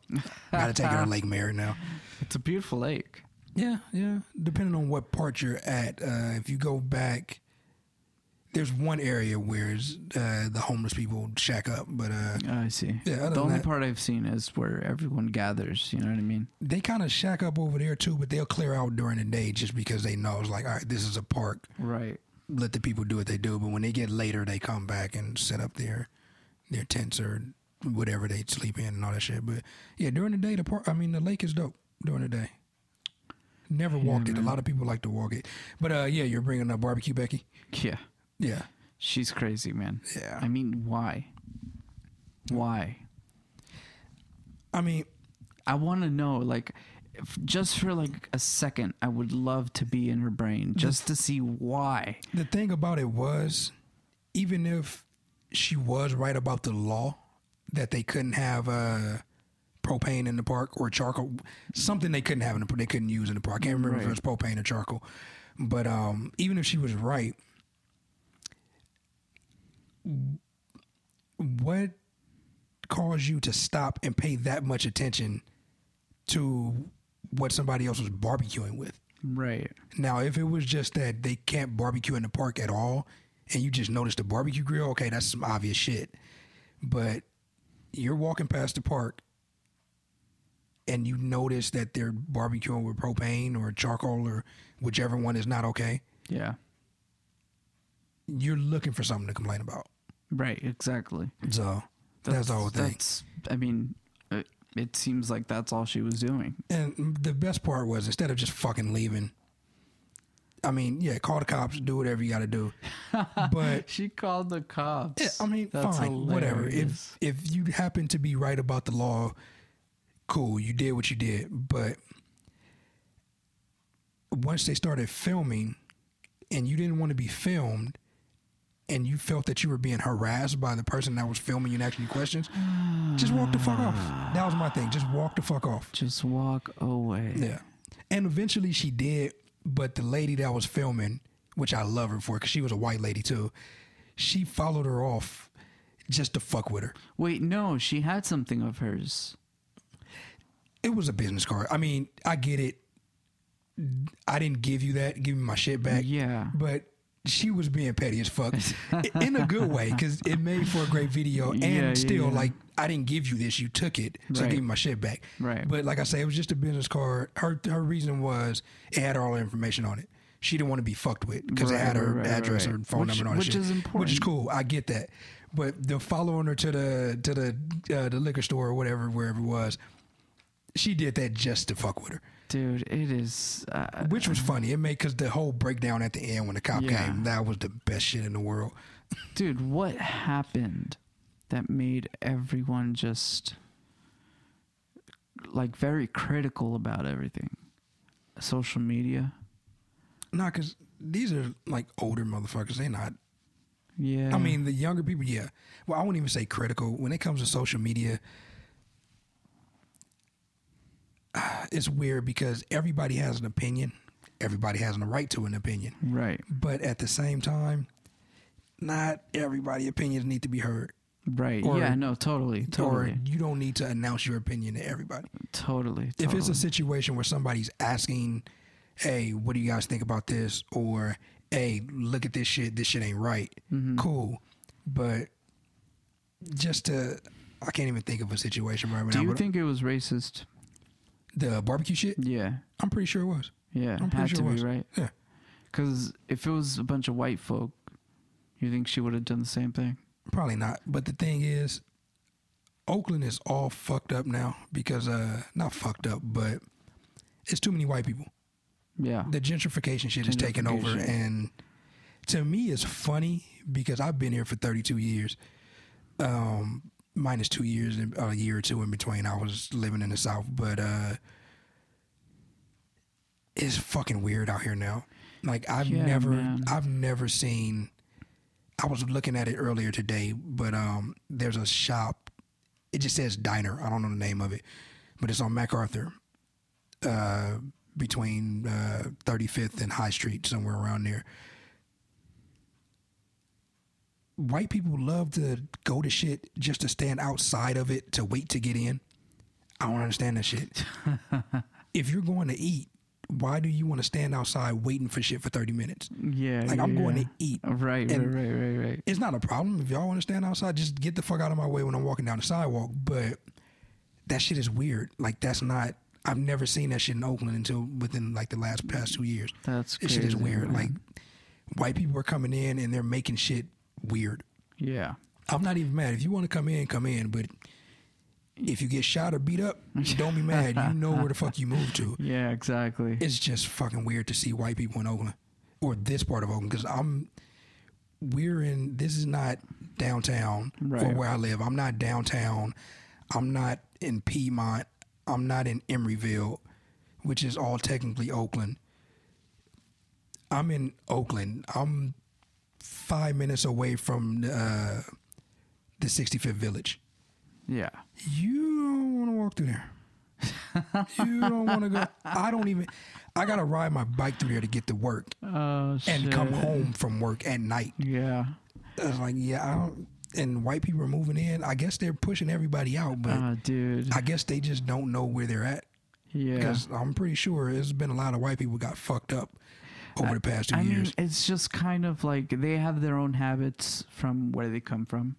Speaker 2: got to take her to Lake Merritt now.
Speaker 1: It's a beautiful lake.
Speaker 2: Yeah, yeah. Depending on what part you're at, uh, if you go back, there's one area where uh, the homeless people shack up, but uh,
Speaker 1: I see.
Speaker 2: Yeah,
Speaker 1: the only
Speaker 2: that-
Speaker 1: part I've seen is where everyone gathers. You know what I mean?
Speaker 2: they kind of shack up over there too. But they'll clear out during the day just because they know it's like, all right, this is a park.
Speaker 1: Right.
Speaker 2: Let the people do what they do. But when they get later, they come back and set up their their tents or whatever they sleep in and all that shit. But yeah, during the day, the park. I mean, the lake is dope during the day. Never walked it. A lot of people like to walk it. But uh, yeah, you're bringing up barbecue, Becky.
Speaker 1: Yeah.
Speaker 2: Yeah,
Speaker 1: She's crazy, man.
Speaker 2: yeah.
Speaker 1: I mean, why? Why?
Speaker 2: I mean,
Speaker 1: I want to know, like, if, just for like a second, I would love to be in her brain just to see why.
Speaker 2: The thing about it was, even if she was right about the law that they couldn't have uh, propane in the park or charcoal, something they couldn't have in the they couldn't use in the park. I can't remember if it was propane or charcoal. But um, even if she was right, what caused you to stop and pay that much attention to what somebody else was barbecuing with?
Speaker 1: Right.
Speaker 2: Now, if it was just that they can't barbecue in the park at all, and you just noticed the barbecue grill, okay, that's some obvious shit. But you're walking past the park, and you notice that they're barbecuing with propane or charcoal or whichever one is not okay.
Speaker 1: Yeah.
Speaker 2: You're looking for something to complain about.
Speaker 1: Right. Exactly.
Speaker 2: So that's, the whole thing.
Speaker 1: That's. I mean, uh, it seems like that's all she was doing.
Speaker 2: And the best part was instead of just fucking leaving, I mean, yeah, call the cops, do whatever you got to do. But
Speaker 1: She called the cops.
Speaker 2: yeah, I mean,
Speaker 1: That's
Speaker 2: fine, whatever. If if you happen to be right about the law, cool, you did what you did. But once they started filming, and you didn't want to be filmed. And you felt that you were being harassed by the person that was filming you and asking you questions. Just walk the fuck off. Ah. That was my thing. Just walk the fuck off.
Speaker 1: just walk away.
Speaker 2: Yeah. And eventually she did, but the lady that was filming, which I love her for because she was a white lady too, she followed her off just to fuck with her.
Speaker 1: Wait, no, she had something of hers.
Speaker 2: It was a business card. I mean, I get it. I didn't give you that. Give me my shit back.
Speaker 1: Yeah.
Speaker 2: But she was being petty as fuck in a good way because it made for a great video. And
Speaker 1: Yeah,
Speaker 2: still,
Speaker 1: yeah.
Speaker 2: like, I didn't give you this. You took it. So
Speaker 1: Right.
Speaker 2: give me my shit back.
Speaker 1: Right.
Speaker 2: But like I say, it was just a business card. Her her reason was it had all the information on it. She didn't want to be fucked with because it had her
Speaker 1: right, right,
Speaker 2: address,
Speaker 1: right.
Speaker 2: her phone
Speaker 1: Which-
Speaker 2: number, and all that
Speaker 1: which
Speaker 2: shit.
Speaker 1: is
Speaker 2: Which is cool. I get that. But the following her to the to the uh, the liquor store or whatever, wherever it was, she did that just to fuck with her,
Speaker 1: Dude, it is. Uh,
Speaker 2: which was funny. It made because the whole breakdown at the end when the cop
Speaker 1: Yeah.
Speaker 2: came, that was the best shit in the world.
Speaker 1: dude, what happened that made everyone just like very critical about everything? Social media.
Speaker 2: Nah, because these are like older motherfuckers. They're not.
Speaker 1: Yeah.
Speaker 2: I mean, the younger people, yeah. Well, I wouldn't even say critical. When it comes to social media, it's weird because everybody has an opinion. Everybody has a right to an opinion.
Speaker 1: right,
Speaker 2: But at the same time, not everybody opinions need to be heard.
Speaker 1: right.
Speaker 2: Or-
Speaker 1: yeah, no, totally, totally,
Speaker 2: Or you don't need to announce your opinion to everybody.
Speaker 1: totally,
Speaker 2: If it's a situation where somebody's asking, hey, what do you guys think about this? Or, hey, look at this shit. This shit ain't right.
Speaker 1: Mm-hmm.
Speaker 2: Cool. But just to, I can't even think of a situation right
Speaker 1: Do
Speaker 2: now.
Speaker 1: Do
Speaker 2: you
Speaker 1: think it was racist?
Speaker 2: The barbecue shit?
Speaker 1: Yeah,
Speaker 2: I'm pretty sure it was.
Speaker 1: yeah,
Speaker 2: I'm pretty
Speaker 1: had
Speaker 2: sure
Speaker 1: to
Speaker 2: it
Speaker 1: be
Speaker 2: was.
Speaker 1: right.
Speaker 2: Yeah.
Speaker 1: Because if it was a bunch of white folk, you think she would have done the same thing?
Speaker 2: Probably not. But the thing is, Oakland is all fucked up now because, uh, not fucked up, but it's too many white people.
Speaker 1: Yeah,
Speaker 2: the gentrification shit is taking over and to me it's funny because i've been here for 32 years um minus two years a year or two in between i was living in the south but uh it's fucking weird out here now like i've
Speaker 1: Yeah,
Speaker 2: never
Speaker 1: man.
Speaker 2: i've never seen i was looking at it earlier today but um there's a shop it just says diner i don't know the name of it but it's on macarthur uh between uh, 35th and High Street, somewhere around there. White people love to go to shit just to stand outside of it to wait to get in. I don't understand that shit. if you're going to eat, why do you want to stand outside waiting for shit for 30 minutes?
Speaker 1: yeah.
Speaker 2: Like, I'm
Speaker 1: yeah.
Speaker 2: going to eat.
Speaker 1: Right,
Speaker 2: And-
Speaker 1: right, right, right, right.
Speaker 2: It's not a problem. If y'all want to stand outside, just get the fuck out of my way when I'm walking down the sidewalk. But that shit is weird. Like, that's not. I've never seen that shit in Oakland until within like the last past two years.
Speaker 1: That's
Speaker 2: This shit is weird.
Speaker 1: man.
Speaker 2: Like white people are coming in and they're making shit weird.
Speaker 1: yeah,
Speaker 2: I'm not even mad. If you want to come in, come in. But if you get shot or beat up, don't be mad. You know where the fuck you moved to.
Speaker 1: yeah, exactly.
Speaker 2: It's just fucking weird to see white people in Oakland or this part of Oakland because I'm. We're in. This is not downtown or where I live. I'm not downtown. I'm not in Piedmont. I'm not in Emeryville, which is all technically Oakland. I'm in Oakland. I'm five minutes away from uh, the 65th Village.
Speaker 1: yeah,
Speaker 2: You don't want to walk through there. you don't want to go. I don't even. I gotta ride my bike through there to get to work
Speaker 1: oh
Speaker 2: and come home from work at night.
Speaker 1: Yeah,
Speaker 2: I was like, yeah, I don't. And white people are moving in. I guess they're pushing everybody out, but
Speaker 1: oh, dude.
Speaker 2: I guess they just don't know where they're at.
Speaker 1: yeah.
Speaker 2: Because I'm pretty sure there's been a lot of white people got fucked up over the past two
Speaker 1: I
Speaker 2: years.
Speaker 1: mean, it's just kind of like they have their own habits from where they come from,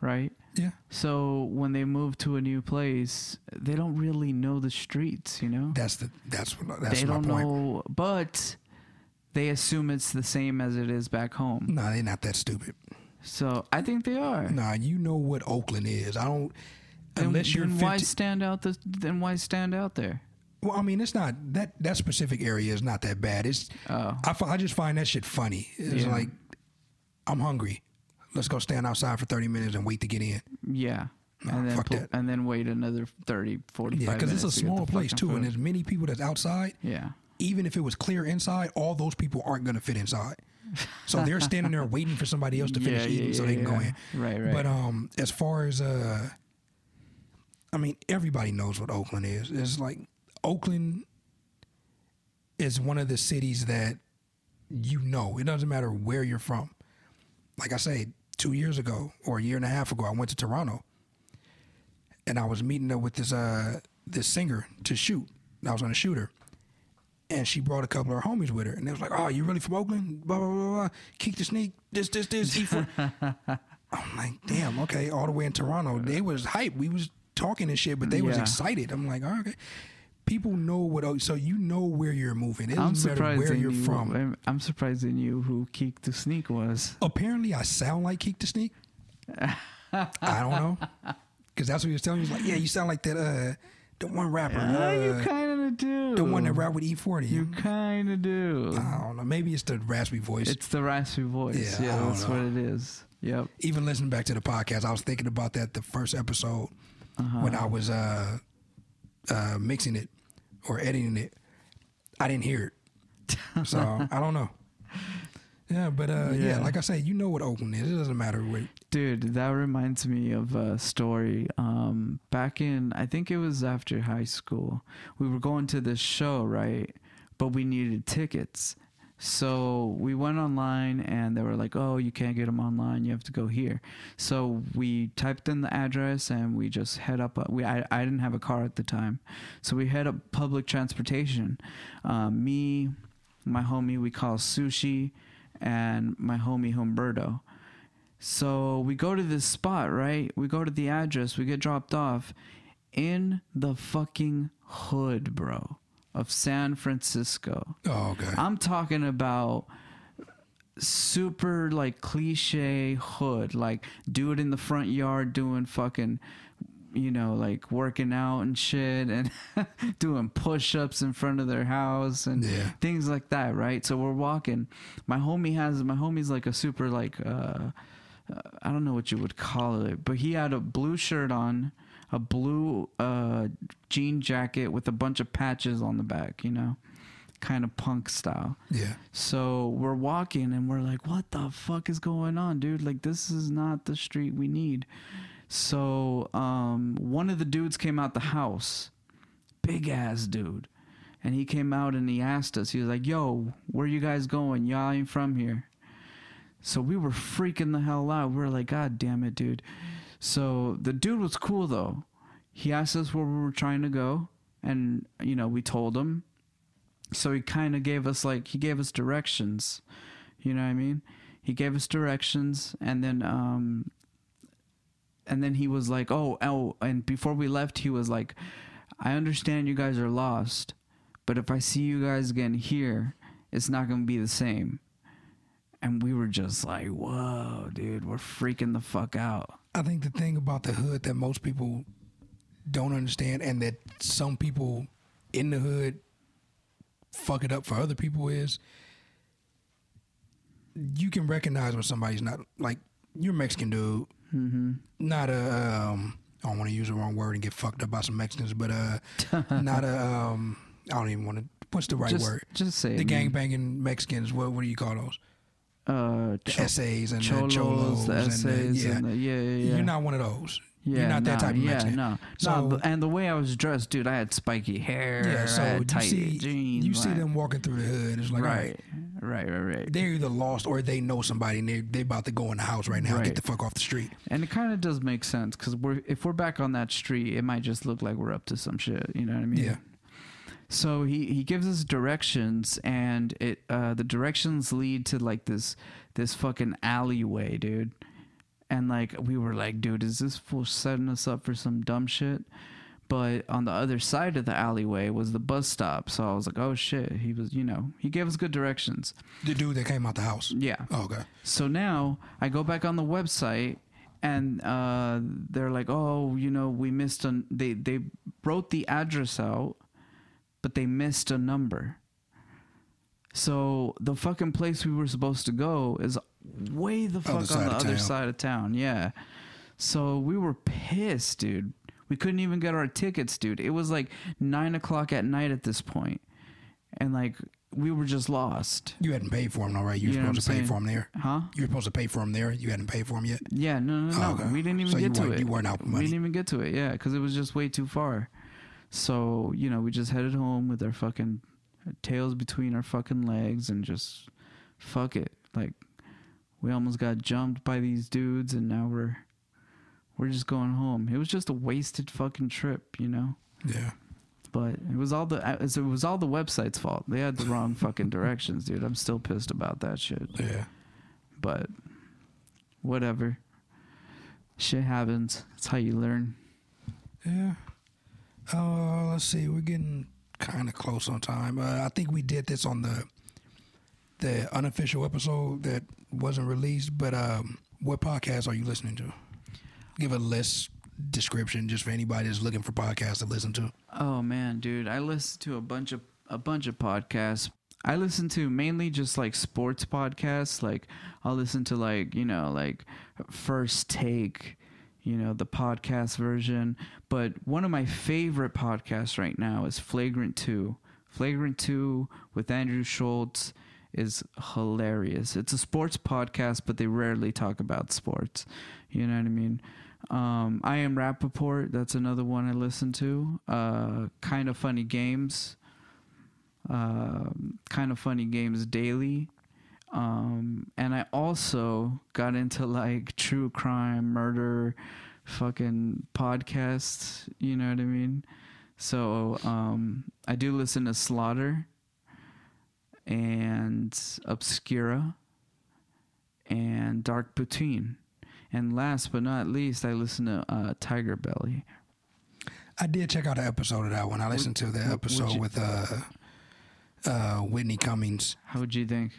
Speaker 1: right?
Speaker 2: yeah,
Speaker 1: So when they move to a new place, they don't really know the streets, you know?
Speaker 2: that's the that's what that's
Speaker 1: they
Speaker 2: my
Speaker 1: don't
Speaker 2: point.
Speaker 1: know, but they assume it's the same as it is back home.
Speaker 2: Nah, they're not that stupid.
Speaker 1: So I think they are.
Speaker 2: Nah, you know what Oakland is. I don't.
Speaker 1: Then,
Speaker 2: Unless you're
Speaker 1: then why
Speaker 2: 50
Speaker 1: stand out? The, then why stand out there?
Speaker 2: Well, I mean, it's not that that specific area is not that bad. It's
Speaker 1: Oh.
Speaker 2: I, I just find that shit funny. It's
Speaker 1: Yeah.
Speaker 2: like I'm hungry. Let's go stand outside for 30 minutes and wait to get in.
Speaker 1: Yeah.
Speaker 2: Nah,
Speaker 1: and then
Speaker 2: fuck
Speaker 1: pu-
Speaker 2: that.
Speaker 1: and then wait another 30, 45
Speaker 2: Yeah, because it's a
Speaker 1: to
Speaker 2: small place too, and there's many people that's outside.
Speaker 1: yeah.
Speaker 2: Even if it was clear inside, all those people aren't going to fit inside. So they're standing there waiting for somebody else to finish
Speaker 1: yeah,
Speaker 2: eating
Speaker 1: yeah,
Speaker 2: so they can go in.
Speaker 1: Right, right.
Speaker 2: But um, as far as uh, I mean, everybody knows what Oakland is. It's like Oakland is one of the cities that you know. It doesn't matter where you're from. Like I say, two years ago or a year and a half ago, I went to Toronto, and I was meeting up with this uh this singer to shoot. I was gonna shoot her. And she brought a couple of her homies with her, and they was like, "Oh, you really from Oakland? Blah blah blah blah. Keek the Sneak. This this this. Eat for." I'm like, damn, okay, all the way in Toronto. They was hype. We was talking and shit, but they was excited. I'm like, oh, okay. People know what, so you know where you're moving. It
Speaker 1: I'm
Speaker 2: doesn't matter
Speaker 1: surprised
Speaker 2: where you're
Speaker 1: knew,
Speaker 2: from.
Speaker 1: I'm, I'm surprised they knew who Keek the Sneak was.
Speaker 2: Apparently, I sound like Keek the Sneak. I don't know, because that's what he was telling me. He's like, yeah, you sound like that. Uh, the one rapper,
Speaker 1: Ah, you
Speaker 2: uh,
Speaker 1: kind of do.
Speaker 2: the one that rap with E40.
Speaker 1: You kind of do.
Speaker 2: I don't know. Maybe it's the raspy voice.
Speaker 1: It's the raspy voice.
Speaker 2: Yeah,
Speaker 1: Yeah, that's
Speaker 2: know.
Speaker 1: what it is. Yep.
Speaker 2: Even listening back to the podcast, I was thinking about that the first episode when I was uh, uh, mixing it or editing it. I didn't hear it, so I don't know. Yeah, but uh, yeah.
Speaker 1: Yeah.
Speaker 2: like I said, you know what Oakland is. It doesn't matter where.
Speaker 1: Dude, that reminds me of a story. Um, back in, I think it was after high school, we were going to this show, right? But we needed tickets. So we went online and they were like, oh, you can't get them online. You have to go here. So we typed in the address and we just head up. uh, We I, I didn't have a car at the time. So we head up public transportation. Um, me, my homie, we call Sushi, and my homie Humberto. So we go to this spot, right? We go to the address, we get dropped off in the fucking hood, bro, of San Francisco.
Speaker 2: Oh, okay.
Speaker 1: I'm talking about super like cliche hood, like dude in the front yard doing fucking you know, like working out and shit and doing push ups in front of their house and
Speaker 2: Yeah.
Speaker 1: things like that, right? So we're walking. My homie has my homie's like a super like uh uh, I don't know what you would call it, but he had a blue shirt on, a blue uh, jean jacket with a bunch of patches on the back, you know, kind of punk style.
Speaker 2: yeah.
Speaker 1: So we're walking and we're like, what the fuck is going on, dude? Like, this is not the street we need. So um, one of the dudes came out the house, big ass dude. And he came out and he asked us, he was like, yo, where you guys going? Y'all ain't from here. So we were freaking the hell out. We were like, God damn it, dude. So the dude was cool though. He asked us where we were trying to go, and you know, we told him. So he kind of gave us like he gave us directions. You know what I mean? He gave us directions, and then um, and then he was like, "Oh, oh!" And before we left, he was like, "I understand you guys are lost, but if I see you guys again here, it's not gonna be the same." And we were just like, "Whoa, dude, we're freaking the fuck out."
Speaker 2: I think the thing about the hood that most people don't understand, and that some people in the hood fuck it up for other people, is you can recognize when somebody's not like you're a Mexican dude,
Speaker 1: Mm-hmm.
Speaker 2: not a. Um, I don't want to use the wrong word and get fucked up by some Mexicans, but uh, not a. Um, I don't even want to. What's the right
Speaker 1: just,
Speaker 2: word?
Speaker 1: Just say
Speaker 2: The
Speaker 1: it, man.
Speaker 2: gangbanging Mexicans. What what do you call those?
Speaker 1: Uh,
Speaker 2: The essays and
Speaker 1: cholos,
Speaker 2: the cholos
Speaker 1: the
Speaker 2: and
Speaker 1: essays,
Speaker 2: the, yeah.
Speaker 1: and the, yeah, yeah, yeah.
Speaker 2: You're not one of those.
Speaker 1: Yeah,
Speaker 2: You're not that
Speaker 1: no,
Speaker 2: type of
Speaker 1: yeah,
Speaker 2: Mexican.
Speaker 1: No,
Speaker 2: So-
Speaker 1: no, and the way I was dressed, dude, I had spiky hair.
Speaker 2: Yeah, so you
Speaker 1: tight
Speaker 2: see,
Speaker 1: jeans.
Speaker 2: you see them walking through the hood. It's like,
Speaker 1: right,
Speaker 2: right,
Speaker 1: right, right, right.
Speaker 2: they're either lost or they know somebody and they're, they about to go in the house right now.
Speaker 1: Right.
Speaker 2: Get the fuck off the street.
Speaker 1: And it kind of does make sense because we're if we're back on that street, it might just look like we're up to some shit. You know what I mean?
Speaker 2: Yeah.
Speaker 1: So he he gives us directions, and it uh, the directions lead to like this this fucking alleyway, dude. And like we were like, dude, is this fool setting us up for some dumb shit? But on the other side of the alleyway was the bus stop, so I was like, oh shit. He was, you know, he gave us good directions.
Speaker 2: The dude that came out the house.
Speaker 1: Yeah.
Speaker 2: Oh, okay.
Speaker 1: So now I go back on the website and uh, they're like, "Oh, you know, we missed on." They they wrote the address out, but they missed a number. So the fucking place we were supposed to go is way the fuck on the other
Speaker 2: town.
Speaker 1: side of town. Yeah. So we were pissed, dude. We couldn't even get our tickets, dude. It was like nine o'clock at night at this point, and like we were just lost.
Speaker 2: You hadn't paid for them, all right? You were
Speaker 1: You know
Speaker 2: supposed to pay for them there.
Speaker 1: Huh?
Speaker 2: You were supposed to pay for them there. You hadn't paid for them yet.
Speaker 1: Yeah, no, no, no.
Speaker 2: Oh, okay.
Speaker 1: We didn't even
Speaker 2: So
Speaker 1: get to it.
Speaker 2: you weren't out Money.
Speaker 1: We didn't even get to it. Yeah, because it was just way too far. So you know, we just headed home with our fucking tails between our fucking legs and just fuck it. Like we almost got jumped by these dudes, and now we're we're just going home. It was just a wasted fucking trip, you know.
Speaker 2: Yeah.
Speaker 1: But it was all the uh, it was all the website's fault. They had the wrong fucking directions, dude. I'm still pissed about that shit.
Speaker 2: Yeah.
Speaker 1: But whatever. Shit happens. That's how you learn.
Speaker 2: Yeah. Uh, let's see. We're getting kind of close on time. Uh, I think we did this on the the unofficial episode that wasn't released. But um, what podcast are you listening to? Give a list description just for anybody that's looking for podcasts to listen to.
Speaker 1: Oh man, dude, I listen to a bunch of a bunch of podcasts. I listen to mainly just like sports podcasts. Like I'll listen to like, you know, like First Take, you know, the podcast version. But one of my favorite podcasts right now is Flagrant 2. Flagrant 2 with Andrew Schulz is hilarious. It's a sports podcast, but they rarely talk about sports. You know what I mean? Um, I am Rapaport. That's another one I listen to. Uh, kind of funny games. Um kind of funny games daily. Um, and I also got into like true crime, murder, fucking podcasts. You know what I mean? So um, I do listen to Slaughter and Obscura and Dark Poutine. And last but not least, I listen to uh, Tiger Belly.
Speaker 2: I did check out an episode of that one. I listened to the episode
Speaker 1: you-
Speaker 2: with uh, uh, Whitney Cummings.
Speaker 1: How would you think?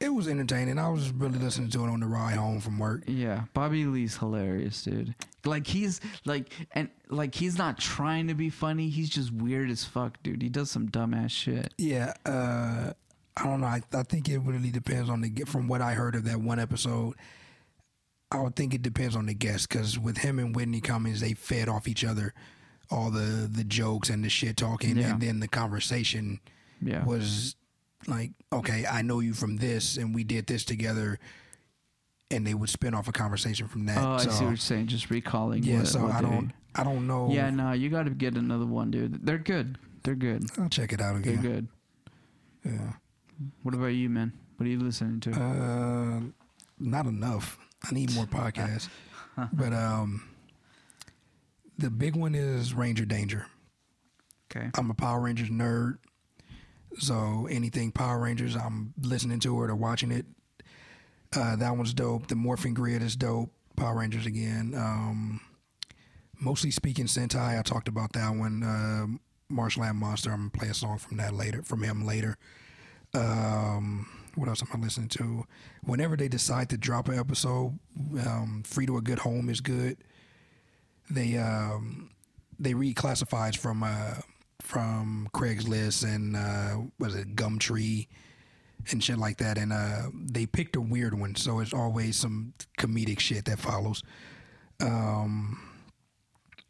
Speaker 2: It was entertaining. I was really listening to it on the ride home from work.
Speaker 1: Yeah, Bobby Lee's hilarious, dude. Like he's like and like he's not trying to be funny. He's just weird as fuck, dude. He does some dumbass shit.
Speaker 2: Yeah, uh, I don't know. I, I think it really depends on the gu- from what I heard of that one episode. I would think it depends on the guest because with him and Whitney Cummings, they fed off each other all the the jokes and the shit talking,
Speaker 1: Yeah.
Speaker 2: and then the conversation
Speaker 1: Yeah.
Speaker 2: was like, okay, I know you from this, and we did this together, and they would spin off a conversation from that.
Speaker 1: Oh, I see what you're saying. Just recalling.
Speaker 2: yeah,
Speaker 1: what,
Speaker 2: so
Speaker 1: what
Speaker 2: I
Speaker 1: they-
Speaker 2: don't, I don't know.
Speaker 1: Yeah, no, you got to get another one, dude. They're good. They're good.
Speaker 2: I'll check it out again.
Speaker 1: They're good.
Speaker 2: Yeah.
Speaker 1: What about you, man? What are you listening to?
Speaker 2: Uh, not enough. I need more podcasts. but um, the big one is Ranger Danger.
Speaker 1: okay.
Speaker 2: I'm a Power Rangers nerd, so anything Power Rangers, I'm listening to it or watching it. Uh, that one's dope. The Morphing Grid is dope. Power Rangers again. Um, mostly speaking Sentai. I talked about that one. Uh, Marshland Monster. I'm gonna play a song from that later. From him later. Um, what else am I listening to? Whenever they decide to drop an episode, um, Free to a Good Home is good. They um, they reclassified from uh, from Craigslist and uh, was it Gumtree and shit like that, and uh, they picked a weird one, so it's always some comedic shit that follows. Um,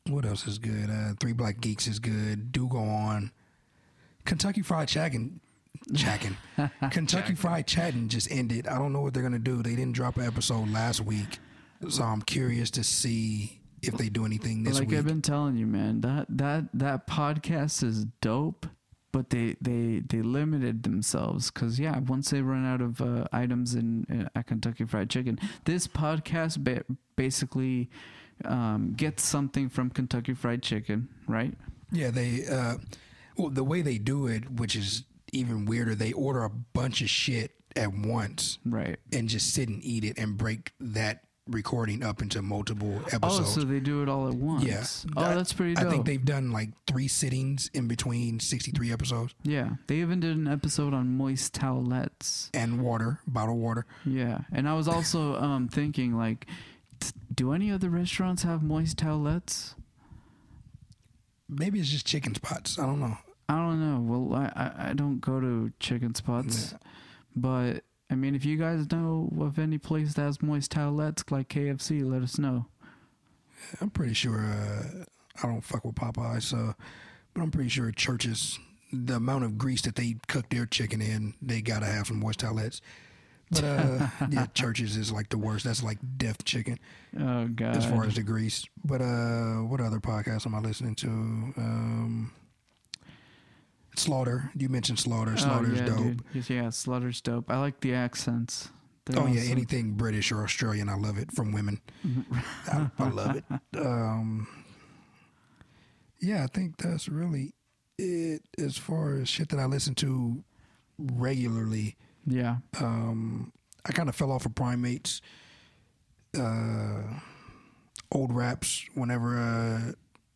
Speaker 2: what else is good? Uh, Three Black Geeks is good. Do go on. Kentucky Fried Chicken. Chacking. Kentucky Fried Chatting just ended. I don't know what they're gonna do. They didn't drop an episode last week, so I'm curious to see if they do anything this
Speaker 1: like
Speaker 2: week.
Speaker 1: I've been telling you, man, that that that podcast is dope, but they they they limited themselves because yeah, once they run out of uh, items in, in at Kentucky Fried Chicken, this podcast ba- basically um, gets something from Kentucky Fried Chicken, right?
Speaker 2: Yeah, they uh well the way they do it, which is even weirder, they order a bunch of shit at once
Speaker 1: Right.
Speaker 2: and just sit and eat it and break that recording up into multiple episodes.
Speaker 1: Oh, so they do it all at once.
Speaker 2: yeah.
Speaker 1: Oh,
Speaker 2: I-
Speaker 1: that's pretty
Speaker 2: I think they've done like three sittings in between 63 episodes
Speaker 1: yeah, they even did an episode on moist towelettes.
Speaker 2: and water, bottled water.
Speaker 1: Yeah, and I was also um, thinking like, do any other restaurants have moist towelettes?
Speaker 2: Maybe it's just chicken spots. I don't know.
Speaker 1: I don't know. Well, I I, I don't go to chicken spots,
Speaker 2: Yeah.
Speaker 1: but I mean, if you guys know of any place that has moist towelettes like KFC, let us know.
Speaker 2: I'm pretty sure. Uh, I don't fuck with Popeyes, so, but I'm pretty sure Church's, the amount of grease that they cook their chicken in, they gotta have some moist towelettes. But uh, yeah, Church's is like the worst. That's like death chicken
Speaker 1: Oh God!
Speaker 2: as far as the grease. But uh, what other podcasts am I listening to? Um, Slaughter. You mentioned Slaughter. Slaughter's
Speaker 1: oh, yeah,
Speaker 2: dope.
Speaker 1: Dude. Yeah, Slaughter's dope. I like the accents. They're
Speaker 2: Oh yeah,
Speaker 1: awesome.
Speaker 2: anything British or Australian, I love it from women. I, I love it. Um, yeah, I think that's really it as far as shit that I listen to regularly.
Speaker 1: Yeah.
Speaker 2: Um, I kind of fell off of Primates, uh, old raps. Whenever uh,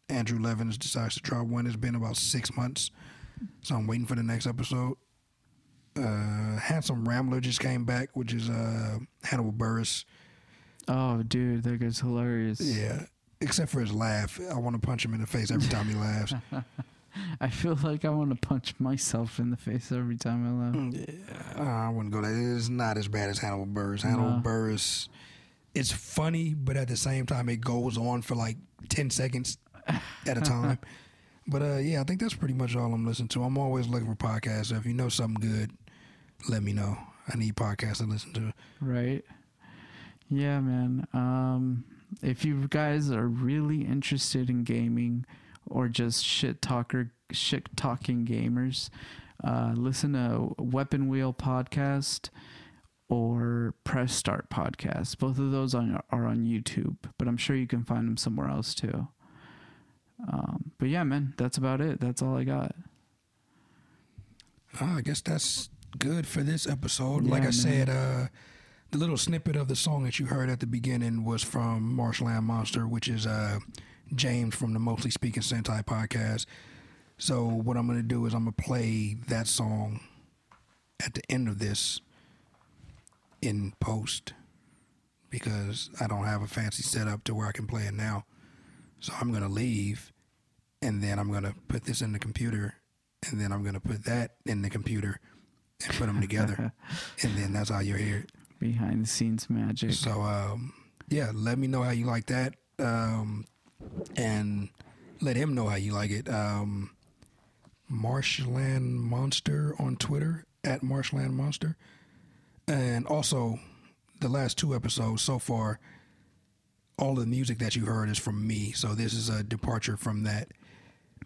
Speaker 2: Andrew Levins decides to drop one, it's been about six months, so I'm waiting for the next episode. Uh, Handsome Rambler just came back, which is uh, Hannibal Buress.
Speaker 1: Oh, dude, that guy's hilarious.
Speaker 2: Yeah, except for his laugh, I want to punch him in the face every time he laughs.
Speaker 1: I feel like I want to punch myself in the face every time I laugh.
Speaker 2: Yeah, I wouldn't go there. It's not as bad as Hannibal Buress. Hannibal
Speaker 1: No.
Speaker 2: Buress, it's funny, but at the same time, it goes on for like ten seconds at a time. But uh, yeah, I think that's pretty much all I'm listening to. I'm always looking for podcasts. So if you know something good, let me know. I need podcasts to listen to.
Speaker 1: Right. Yeah, man. Um, if you guys are really interested in gaming or just shit talker, shit talking gamers, uh, listen to Weapon Wheel podcast or Press Start podcast. Both of those on, are on YouTube, but I'm sure you can find them somewhere else too. Um, but yeah, man, that's about it. That's all I got.
Speaker 2: Uh, I guess that's good for this episode.
Speaker 1: Yeah,
Speaker 2: like I
Speaker 1: man.
Speaker 2: said, uh, the little snippet of the song that you heard at the beginning was from Marshland Monster, which is uh, James from the Mostly Speaking Sentai podcast. So what I'm gonna do is I'm gonna play that song at the end of this in post because I don't have a fancy setup to where I can play it now. So I'm gonna leave and then I'm gonna put this in the computer and then I'm gonna put that in the computer and put them together, and then that's how you hear it.
Speaker 1: Behind the scenes magic.
Speaker 2: So um, yeah, let me know how you like that, um, and let him know how you like it. Um, Marshland Monster on Twitter at Marshland Monster, and also the last two episodes so far. All the music that you heard is from me, so this is a departure from that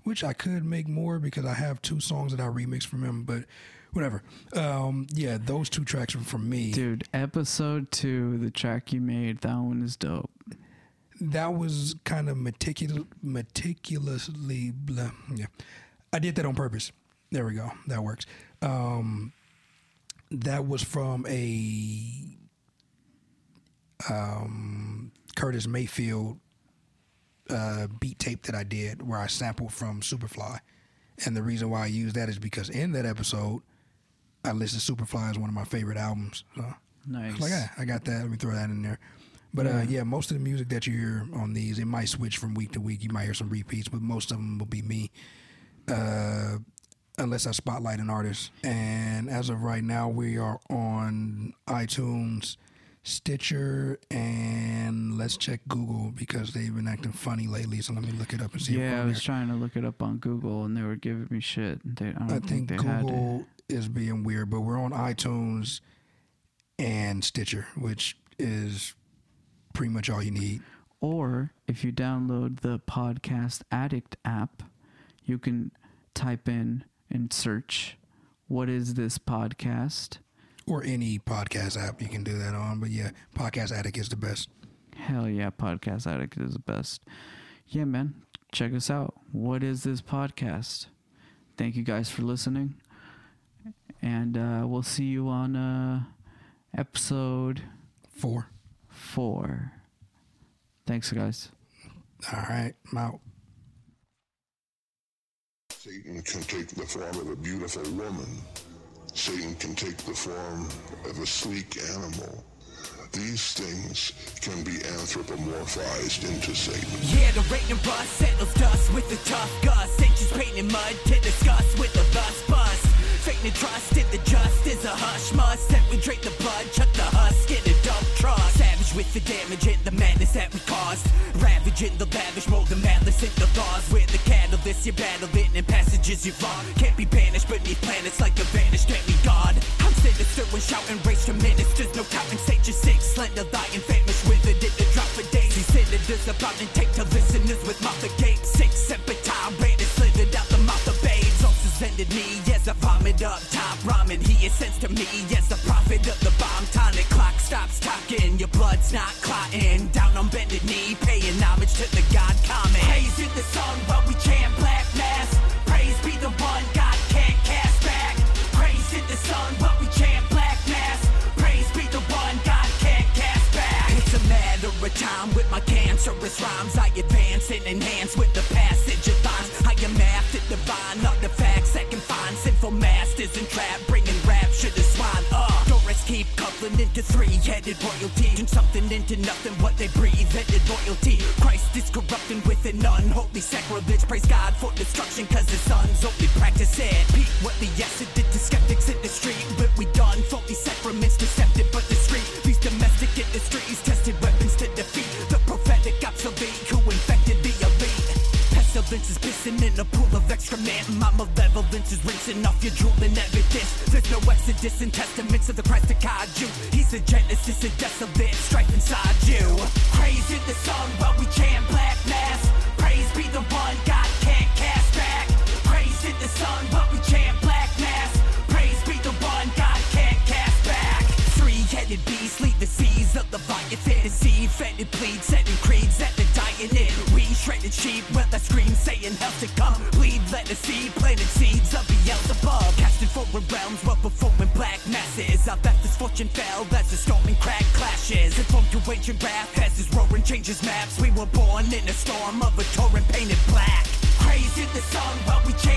Speaker 2: which I could make more because I have two songs that I remixed from him, but whatever. Um, yeah, those two tracks are from me.
Speaker 1: Dude, episode two, the track you made, that one is dope.
Speaker 2: That was kind of meticulous, meticulously. Blah, yeah, I did that on purpose. There we go. That works. Um, that was from a um, Curtis Mayfield uh, beat tape that I did where I sampled from Superfly. And the reason why I use that is because in that episode, I listed Superfly as one of my favorite albums. So
Speaker 1: Nice.
Speaker 2: like, ah, I got that. Let me throw that in there. But uh,
Speaker 1: Yeah.
Speaker 2: yeah, most of the music that you hear on these, it might switch from week to week. You might hear some repeats, but most of them will be me, uh, unless I spotlight an artist. And as of right now, we are on iTunes, Stitcher, and let's check Google because they've been acting funny lately. So let me look it up and see.
Speaker 1: yeah, I was
Speaker 2: there.
Speaker 1: trying to look it up on Google and they were giving me shit. They, I
Speaker 2: I
Speaker 1: think,
Speaker 2: think. Google is being weird, but we're on iTunes and Stitcher, which is pretty much all you need.
Speaker 1: Or if you download the Podcast Addict app, you can type in and search, What is this podcast?
Speaker 2: Or any podcast app you can do that on. But yeah, Podcast Addict is the best.
Speaker 1: Hell yeah, Podcast Addict is the best. Yeah, man, check us out. What is this podcast? Thank you guys for listening. And uh, we'll see you on uh, episode
Speaker 2: Four.
Speaker 1: four. Thanks, guys.
Speaker 2: All right, I'm out.
Speaker 3: Satan can take the form of a beautiful woman. Satan can take the form of a sleek animal. these things can be anthropomorphized into Satan.
Speaker 4: Yeah, the and rust settles dust with the tough gust. Ancients painting mud to discuss with the lust bust. Fate trust in the just is a hush must. That we drink the blood, chuck the husk in a dump truck. Savage with the damage and the madness that we caused. Ravaging the lavish, mold the madness in the laws. Where the catalyst you're battling and passages you've lost. Can't be banished beneath planets like Me as the prophet of the bomb. Tonic clock stops talking, your blood's not clotting. Down on bended knee, paying homage to the God. Praise in the sun, three-headed royalty, and something into nothing. What they breathe, headed loyalty. Christ is corrupting with an unholy sacrilege. Praise God for destruction, cause his sons only practice it. Peep what the acid did to skeptics in the street. But we done faulty sacraments, deceptive but discreet. These domestic industries tested weapons to defeat the prophetic obsolete who infected the elite. Pestilence is pissing in a pool of excrement. Malevolence is rinsing off your drooling evidence. There's no exodus in testaments of the Christ that God you. He's the genesis of desolate strife inside you. In the sun while we chant To wrath as his roaring changes maps. We were born in a storm of a torrent painted black. In the sun while we mass.